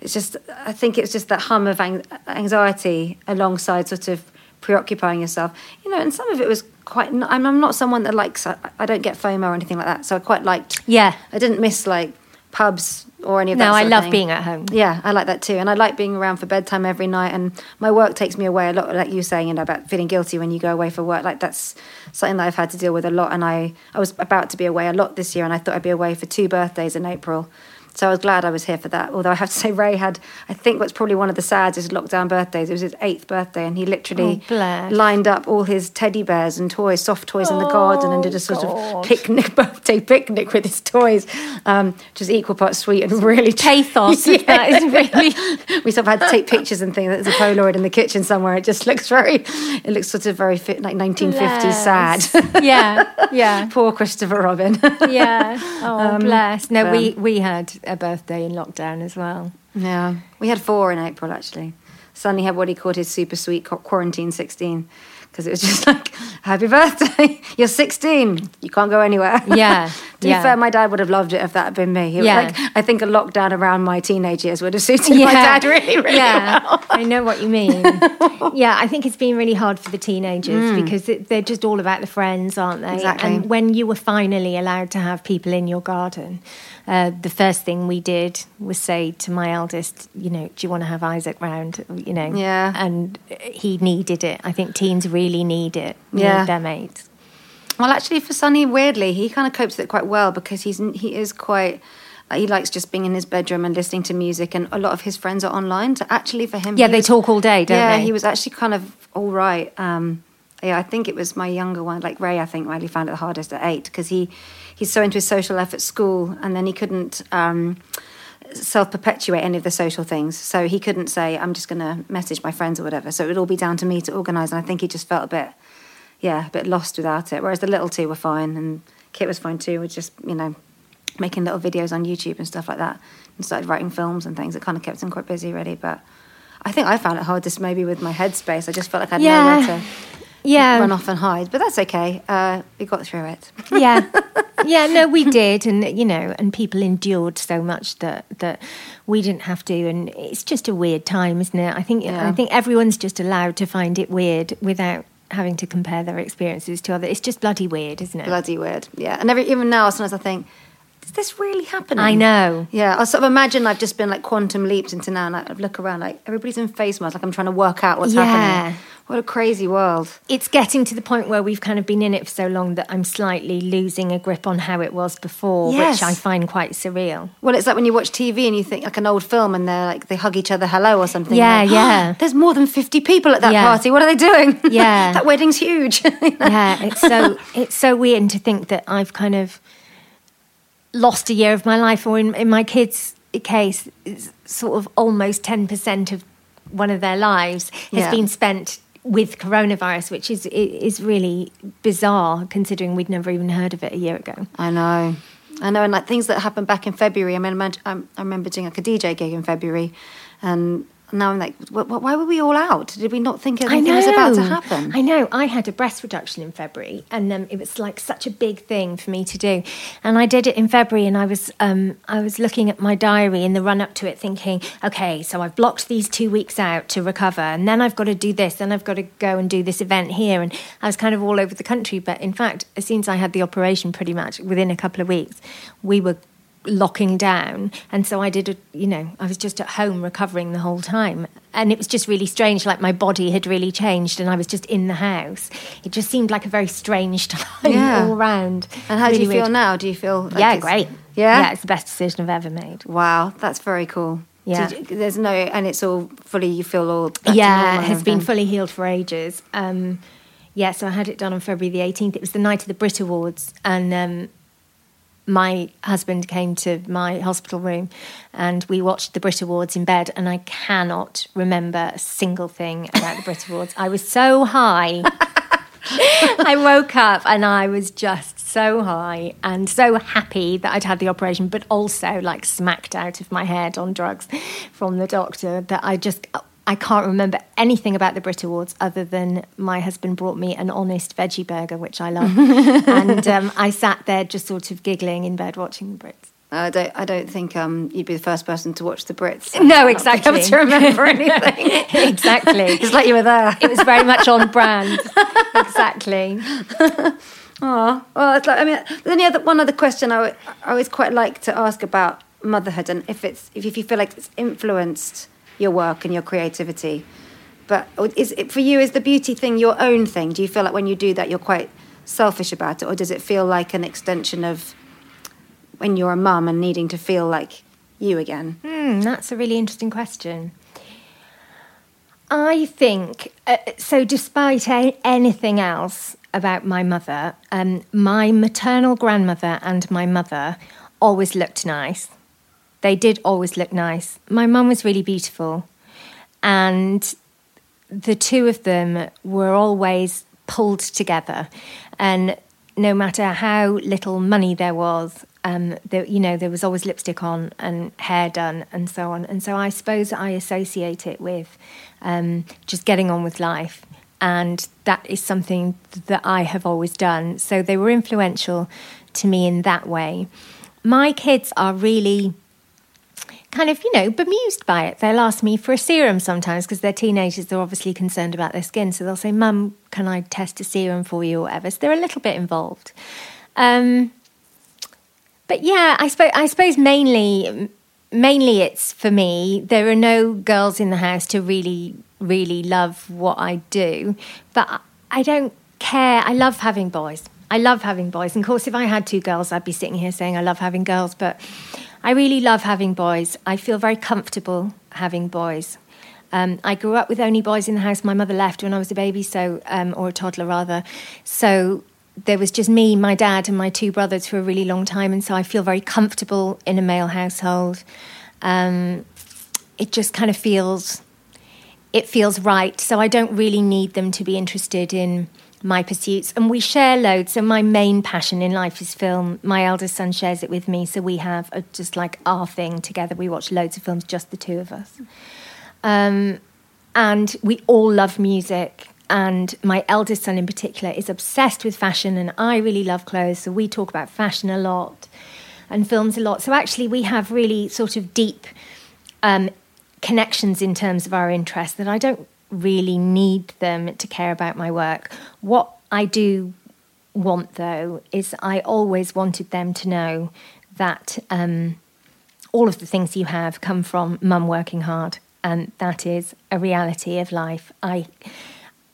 It's just, I think it's just that hum of anxiety alongside sort of preoccupying yourself. You know, and some of it was quite. I'm, I'm not someone that likes. I, I don't get FOMO or anything like that. So I quite liked. Yeah. I didn't miss like pubs or any of that. No, I love thing. being at home. Yeah, I like that too, and I like being around for bedtime every night. And my work takes me away a lot, like you were saying, you know, about feeling guilty when you go away for work. Like that's something that I've had to deal with a lot. And I, I was about to be away a lot this year, and I thought I'd be away for two birthdays in April. So I was glad I was here for that. Although I have to say, Ray had, I think, what's probably one of the saddest lockdown birthdays. It was his eighth birthday, and he literally Oh, lined up all his teddy bears and toys, soft toys in the garden, and did a sort God. of picnic, (laughs) birthday picnic with his toys, um, which is equal parts sweet and really (laughs) Pathos of that is really. (laughs) we sort of had to take pictures and things. There's a Polaroid in the kitchen somewhere. It just looks very, it looks sort of very fit, like 1950s sad. yeah, yeah, Poor Christopher Robin. yeah. Oh, bless. No, but- we we had a birthday in lockdown as well. yeah, we had four in April actually. Sonny had what he called his super sweet quarantine 16 because it was just (laughs) like, happy birthday, (laughs) you're 16, you can't go anywhere. Yeah, (laughs) to yeah. be fair, my dad would have loved it if that had been me. He, Yeah. like, I think a lockdown around my teenage years would have suited my dad really, really yeah. well. I know what you mean. (laughs) yeah, I think it's been really hard for the teenagers because it, they're just all about the friends, aren't they? Mm. Exactly. And when you were finally allowed to have people in your garden, uh, the first thing we did was say to my eldest, you know, do you want to have Isaac round? You know, Yeah. And he needed it. I think teens really need it. Need Yeah. their mates. Well, actually, for Sonny, weirdly, he kind of copes with it quite well because he's he is quite. He likes just being in his bedroom and listening to music, and a lot of his friends are online. So actually, for him, Yeah, they was- talk all day, don't yeah, they? Yeah, he was actually kind of all right. Um, yeah, I think it was my younger one, like Ray. I think really found it the hardest at eight because he he's so into his social life at school, and then he couldn't. Um, self perpetuate any of the social things. So he couldn't say, I'm just going to message my friends or whatever. So it would all be down to me to organise. And I think he just felt a bit, yeah, a bit lost without it. Whereas the little two were fine and Kit was fine too, with just, you know, making little videos on YouTube and stuff like that and started writing films and things. It kind of kept him quite busy, really. But I think I found it hardest maybe with my headspace. I just felt like I had Yeah. nowhere to Yeah. run off and hide. But that's okay. Uh, we got through it. yeah (laughs) yeah no we did and you know and people endured so much that that we didn't have to and it's just a weird time isn't it i think Yeah. i think everyone's just allowed to find it weird without having to compare their experiences to others it's just bloody weird isn't it Bloody weird. Yeah. And every, even now, sometimes I think, is this really happening? i know Yeah, I sort of imagine I've just been like quantum leaped into now, and I look around like everybody's in face masks, like I'm trying to work out what's Yeah. happening. What a crazy world! it's getting to the point where we've kind of been in it for so long that i'm slightly losing a grip on how it was before Yes. which i find quite surreal Well, it's like when you watch TV and you think like an old film, and they're like they hug each other hello or something. Yeah, like, yeah. (gasps) There's more than fifty people at that Yeah. party. What are they doing? Yeah. (laughs) that wedding's huge. (laughs) yeah, it's so it's so weird to think that I've kind of lost a year of my life, or in, in my kids' case, sort of almost ten percent of one of their lives has Yeah. been spent with coronavirus, which is is really bizarre considering we'd never even heard of it a year ago. I know. I know, and like things that happened back in February. I mean, I remember doing like a DJ gig in February, and now I'm like, wh- wh- why were we all out? Did we not think anything was about to happen? I know. I had a breast reduction in February, and um, it was like such a big thing for me to do. And I did it in February, and I was um, I was looking at my diary in the run up to it, thinking, okay, so I've blocked these two weeks out to recover, and then I've got to do this, then I've got to go and do this event here, and I was kind of all over the country. But in fact, as soon as I had the operation, pretty much within a couple of weeks, we were locking down and so i did a you know i was just at home recovering the whole time and it was just really strange like my body had really changed and i was just in the house it just seemed like a very strange (laughs) time Yeah. all round And how do you Really feel now? Do you feel like yeah great Yeah, yeah it's the best decision i've ever made Wow, that's very cool. Yeah. You- there's no, and it's all fully. You feel all. yeah it has been fully healed for ages um yeah so i had it done on february the 18th it was the night of the brit awards and um my husband came to my hospital room and we watched the Brit Awards in bed and I cannot remember a single thing about the Brit Awards. I was so high. (laughs) I woke up and I was just so high and so happy that I'd had the operation, but also like smacked out of my head on drugs from the doctor that I just. I can't remember anything about the Brit Awards other than my husband brought me an honest veggie burger, which I love. (laughs) and um, I sat there just sort of giggling in bed watching the Brits. I don't. I don't think um, you'd be the first person to watch the Brits. No, Not to be exactly. able to remember (laughs) anything. exactly. (laughs) it's like you were there. It was very much on brand. exactly. Oh, well, it's like, I mean, there's only other, one other question I, I always quite like to ask about motherhood and if it's if you feel like it's influenced your work and your creativity. But is it for you? Is the beauty thing your own thing? Do you feel like when you do that you're quite selfish about it, or does it feel like an extension of when you're a mum and needing to feel like you again? Hmm, that's a really interesting question. I think uh, so. Despite a- anything else about my mother, um, my maternal grandmother and my mother always looked nice. They did always look nice. My mum was really beautiful, and the two of them were always pulled together. And no matter how little money there was, um, you know, there was always lipstick on and hair done and so on. And so I suppose I associate it with um, just getting on with life. And that is something that I have always done. So they were influential to me in that way. My kids are really kind of, you know, bemused by it. They'll ask me for a serum sometimes because they're teenagers. They're obviously concerned about their skin. So they'll say, Mum, can I test a serum for you or whatever? So they're a little bit involved. Um, but yeah, I suppose, I suppose mainly, mainly it's for me. There are no girls in the house to really, really love what I do. But I don't care. I love having boys. I love having boys. And of course, if I had two girls, I'd be sitting here saying I love having girls. But I really love having boys. I feel very comfortable having boys. Um, I grew up with only boys in the house. My mother left when I was a baby, so um, or a toddler rather. So there was just me, my dad, and my two brothers for a really long time, and so I feel very comfortable in a male household. Um, it just kind of feels it feels right. So I don't really need them to be interested in my pursuits. And we share loads. So my main passion in life is film. My eldest son shares it with me. So we have a, just like our thing together. We watch loads of films, just the two of us. Um, and we all love music. And my eldest son in particular is obsessed with fashion, and I really love clothes. So we talk about fashion a lot and films a lot. So actually, we have really sort of deep um, connections in terms of our interests that I don't really need them to care about my work. What I do want, though, is I always wanted them to know that um, all of the things you have come from mum working hard, and that is a reality of life. I.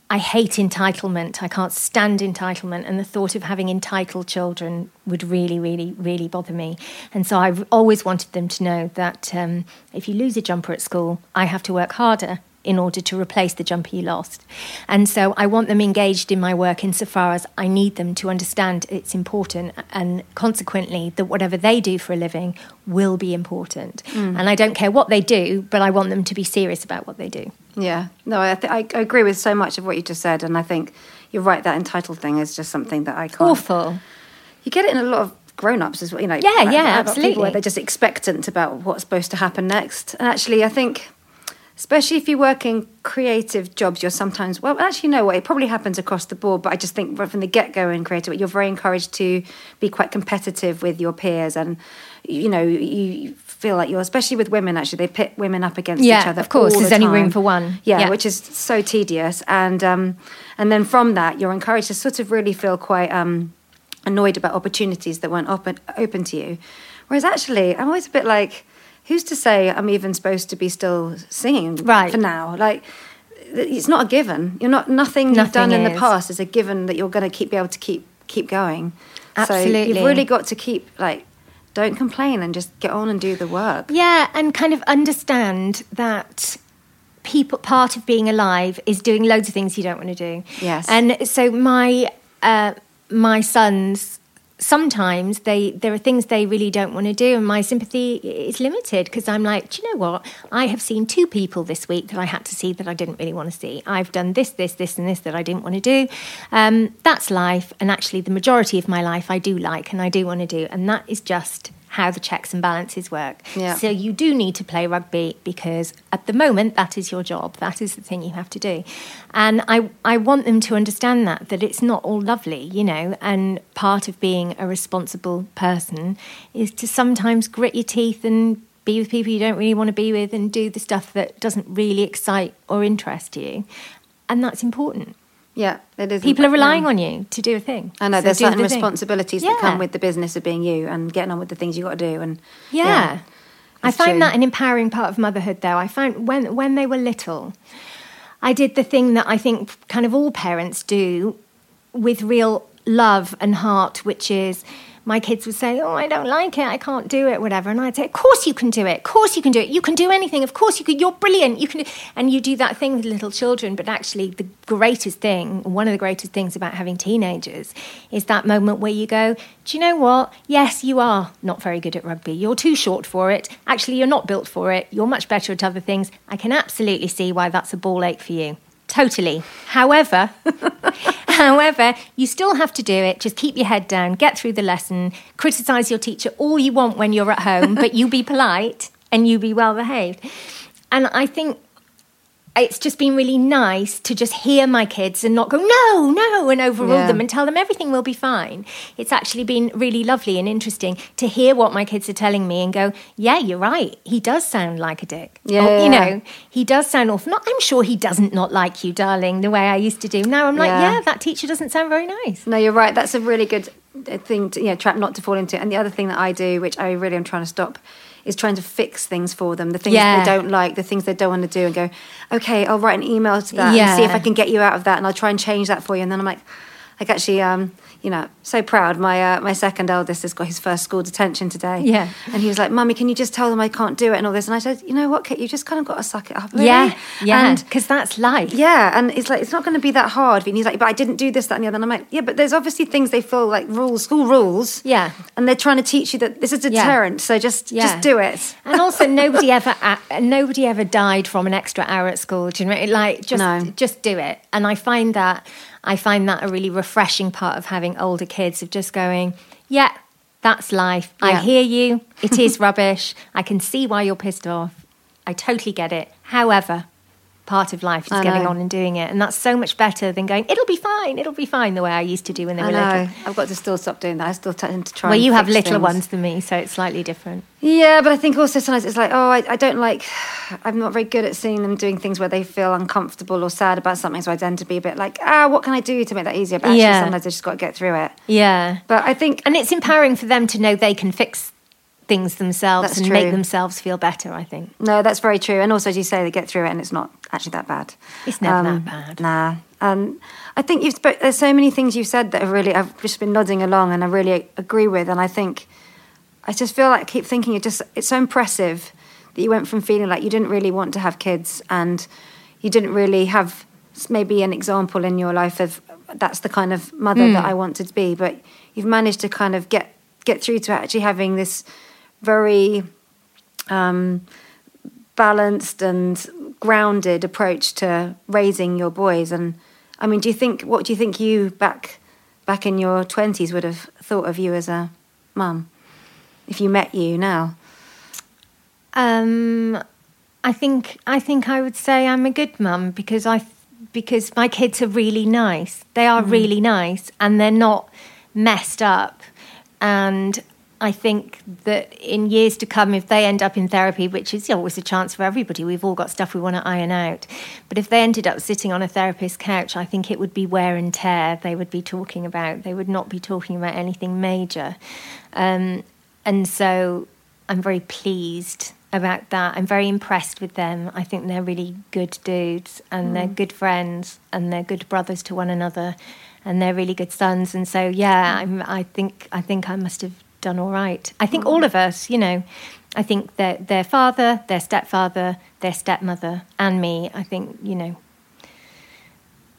I hate entitlement. I can't stand entitlement. And the thought of having entitled children would really, really, really bother me. And so I've always wanted them to know that um, if you lose a jumper at school, I have to work harder in order to replace the jumper you lost. And so I want them engaged in my work insofar as I need them to understand it's important and consequently that whatever they do for a living will be important. Mm. And I don't care what they do, but I want them to be serious about what they do. Yeah, no, I, th- I agree with so much of what you just said, and I think you're right. That entitled thing is just something that I can't. Awful. You get it in a lot of grown-ups as well. You know, Yeah, yeah, absolutely. Where they're just expectant about what's supposed to happen next. And actually, I think, especially if you work in creative jobs, you're sometimes well. Actually, you know what? It probably happens across the board. But I just think from the get-go in creative, you're very encouraged to be quite competitive with your peers, and you know, you feel like you're, especially with women. Actually, they pit women up against Yeah, each other. of course, there's the only room for one. Yeah, Yeah. which is so tedious, and um, and then from that, you're encouraged to sort of really feel quite um, annoyed about opportunities that weren't open open to you. Whereas actually, I'm always a bit like, who's to say I'm even supposed to be still singing Right. for now? Like, it's not a given. You're not nothing, you've Nothing done in the past is a given that you're going to keep be able to keep keep going. So Absolutely. you've really got to keep like, don't complain and just get on and do the work. Yeah, and kind of understand that people part of being alive is doing loads of things you don't want to do. Yes. And so my uh, my sons sometimes they there are things they really don't want to do and my sympathy is limited because I'm like, do you know what? I have seen two people this week that I had to see that I didn't really want to see. I've done this, this, this, and this that I didn't want to do. Um, that's life, and actually, the majority of my life I do like and I do want to do, and that is just how the checks and balances work. Yeah. So you do need to play rugby because at the moment that is your job. That is the thing you have to do. And I I want them to understand that that it's not all lovely, you know, and part of being a responsible person is to sometimes grit your teeth and be with people you don't really want to be with and do the stuff that doesn't really excite or interest you. And that's important. Yeah, it is. People are relying yeah. on you to do a thing. I know So there's certain the thing. responsibilities that Yeah. come with the business of being you and getting on with the things you got to do. And Yeah. I find true. that an empowering part of motherhood though. I found when when they were little, I did the thing that I think kind of all parents do with real love and heart, which is my kids would say, "Oh, I don't like it. I can't do it, whatever." And I'd say, "Of course you can do it. Of course you can do it. You can do anything. Of course you can. You're brilliant. You can." And you do that thing with little children, but actually, the greatest thing, one of the greatest things about having teenagers, is that moment where you go, "Do you know what? Yes, you are not very good at rugby. You're too short for it. Actually, you're not built for it. You're much better at other things. I can absolutely see why that's a ball ache for you." Totally. However, (laughs) However, you still have to do it. Just keep your head down, get through the lesson, criticize your teacher all you want when you're at home, but you be polite and you be well behaved. And I think it's just been really nice to just hear my kids and not go no no and overrule Yeah. them and tell them everything will be fine it's actually been really lovely and interesting to hear what my kids are telling me and go yeah you're right he does sound like a dick Yeah, Or, you know he does sound awful not i'm sure he doesn't not like you darling the way i used to do now i'm like Yeah. yeah that teacher doesn't sound very nice No, you're right. That's a really good uh, thing to, you know, trap not to fall into. And the other thing that I do, which I really am trying to stop, is trying to fix things for them. The things Yeah. they don't like, the things they don't want to do, and go, okay, I'll write an email to that and see if I can get you out of that, and I'll try and change that for you. And then I'm like, like actually, um, you know, so proud. My uh, my second eldest has got his first school detention today. Yeah. and he was like, "Mummy, can you just tell them I can't do it and all this?" And I said, "You know what, Kit, you just kind of got to suck it up." Really. yeah yeah because that's life yeah, and it's like it's not going to be that hard. And he's like, but I didn't do this, that, and the other. And I'm like, yeah, but there's obviously things they feel like rules, school rules. Yeah. and they're trying to teach you that this is a Yeah. deterrent. So just Yeah. just do it. and also (laughs) nobody ever nobody ever died from an extra hour at school do you know like just No. just do it and i find that i find that a really refreshing part of having older kids of just going yeah that's life. I hear you. It is (laughs) rubbish. I can see why you're pissed off. I totally get it. However part of life is getting on and doing it and that's so much better than going it'll be fine it'll be fine the way i used to do when they I were know. little I've got to still stop doing that. I still tend to try. well you have littler things. ones than me so it's slightly different Yeah, but I think also sometimes it's like, oh, I, I don't like. I'm not very good at seeing them doing things where they feel uncomfortable or sad about something. So I tend to be a bit like, ah, what can I do to make that easier? But actually, Yeah. sometimes I just got to get through it. yeah But I think And it's empowering for them to know they can fix things themselves That's and true. make themselves feel better, I think. No, that's very true. And also, as you say, they get through it, and it's not actually that bad. It's never that bad. Nah. Um, I think you've spoke, there's so many things you've said that have really I've just been nodding along, and I really agree with. And I think I just feel like I keep thinking it just it's so impressive that you went from feeling like you didn't really want to have kids, and you didn't really have maybe an example in your life of that's the kind of mother Hmm. that I wanted to be, but you've managed to kind of get get through to actually having this very um, balanced and grounded approach to raising your boys. And I mean, do you think what do you think you back back in your twenties would have thought of you as a mum if you met you now? Um, I think I think I would say I'm a good mum because I because my kids are really nice. They are really nice and they're not messed up. And I think that in years to come, if they end up in therapy, which is always a chance for everybody, we've all got stuff we want to iron out. But if they ended up sitting on a therapist's couch, I think it would be wear and tear they would be talking about. They would not be talking about anything major. Um, and so I'm very pleased about that. I'm very impressed with them. I think they're really good dudes and they're good friends and they're good brothers to one another and they're really good sons. And so yeah, I'm, I think I think I must have done all right. I think all mm. of us, you know, I think that their father, their stepfather, their stepmother, and me. I think you know.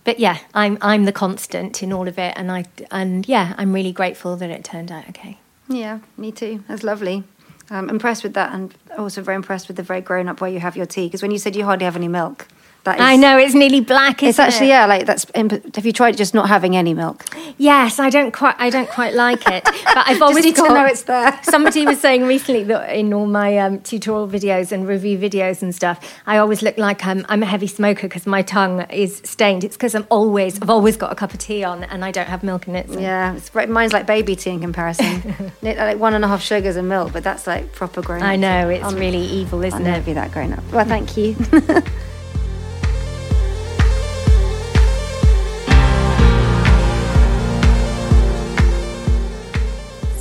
But yeah, I'm I'm the constant in all of it, and I and yeah, I'm really grateful that it turned out okay. Yeah, me too. That's lovely. I'm impressed with that, and also very impressed with the very grown up way you have your tea. Because when you said you hardly have any milk, that is, I know it's nearly black. Isn't It's actually it? yeah, like that's. Have you tried just not having any milk? Yes, I don't quite. I don't quite like it, but I've (laughs) always need to got, know it's there. (laughs) somebody was saying recently that in all my um, tutorial videos and review videos and stuff, I always look like I'm, I'm a heavy smoker because my tongue is stained. It's because I'm always, I've always got a cup of tea on and I don't have milk in it. so- Yeah, it's, right- mine's like baby tea in comparison. (laughs) Like one and a half sugars and milk, but that's like proper grown. I know it's I'll- really evil, I'll isn't never it? be that grown up. Well, thank you.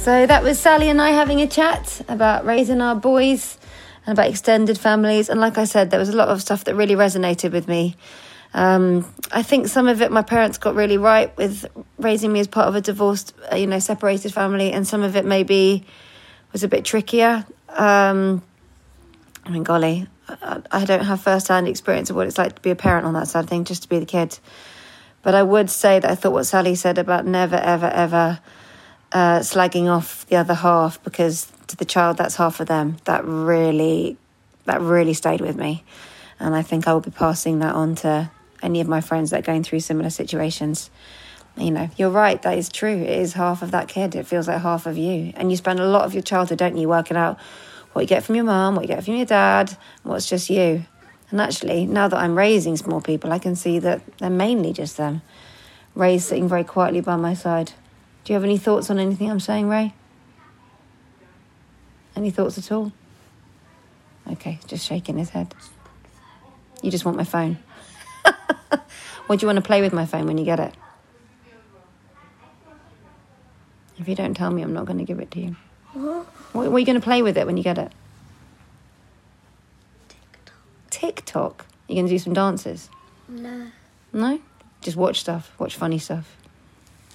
So that was Sali and I having a chat about raising our boys and about extended families. And like I said, there was a lot of stuff that really resonated with me. Um, I think some of it my parents got really right with raising me as part of a divorced, uh, you know, separated family, and some of it maybe was a bit trickier. Um, I mean, golly, I, I don't have first hand experience of what it's like to be a parent on that side of thing, just to be the kid. But I would say that I thought what Sali said about never, ever, ever uh, slagging off the other half because to the child that's half of them. That really, that really stayed with me, and I think I will be passing that on to any of my friends that are going through similar situations. You know, you're right. That is true. It is half of that kid. It feels like half of you, and you spend a lot of your childhood, don't you, working out what you get from your mum, what you get from your dad, what's just you. And actually, now that I'm raising small people, I can see that they're mainly just them, raised sitting very quietly by my side. Do you have any thoughts on anything I'm saying, Ray? Any thoughts at all? Okay, just shaking his head. You just want my phone. (laughs) what do you want to play with my phone when you get it? If you don't tell me, I'm not going to give it to you. What, what are you going to play with it when you get it? TikTok. TikTok? You going to do some dances? No. No? Just watch stuff. Watch funny stuff.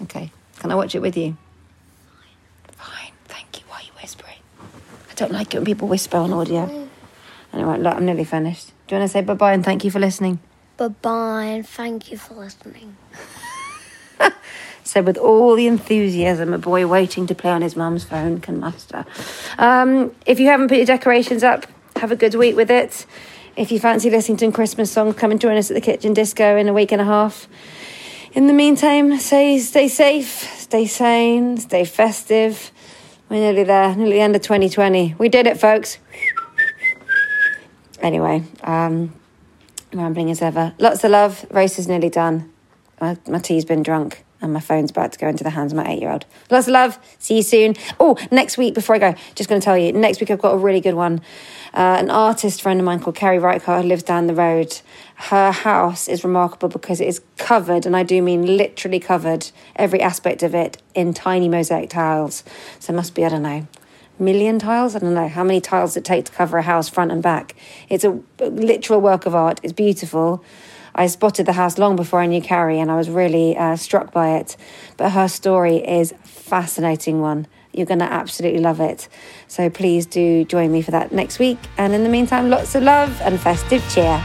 Okay. Can I watch it with you? Fine. Thank you. Why are you whispering? I don't like it when people whisper on audio. Anyway, look, I'm nearly finished. Do you want to say bye bye and thank you for listening? Bye bye and thank you for listening. (laughs) said with all the enthusiasm a boy waiting to play on his mum's phone can muster. Um, if you haven't put your decorations up, have a good week with it. If you fancy listening to Christmas songs, come and join us at the Kitchen Disco in a week and a half. In the meantime, say stay safe, stay sane, stay festive. We're nearly there, nearly the end of 2020. We did it, folks. Anyway, um, rambling as ever. Lots of love. Race is nearly done. My, my tea's been drunk and my phone's about to go into the hands of my eight year old. Lots of love. See you soon. Oh, next week, before I go, just going to tell you, next week I've got a really good one. Uh, an artist friend of mine called Carrie Reichardt who lives down the road. Her house is remarkable because it is covered, and I do mean literally covered, every aspect of it in tiny mosaic tiles. So it must be, I don't know, million tiles. I don't know how many tiles it takes to cover a house front and back. It's a literal work of art. It's beautiful. I spotted the house long before I knew Carrie, and I was really uh, struck by it. But her story is a fascinating one. You're going to absolutely love it. So please do join me for that next week. And in the meantime, lots of love and festive cheer.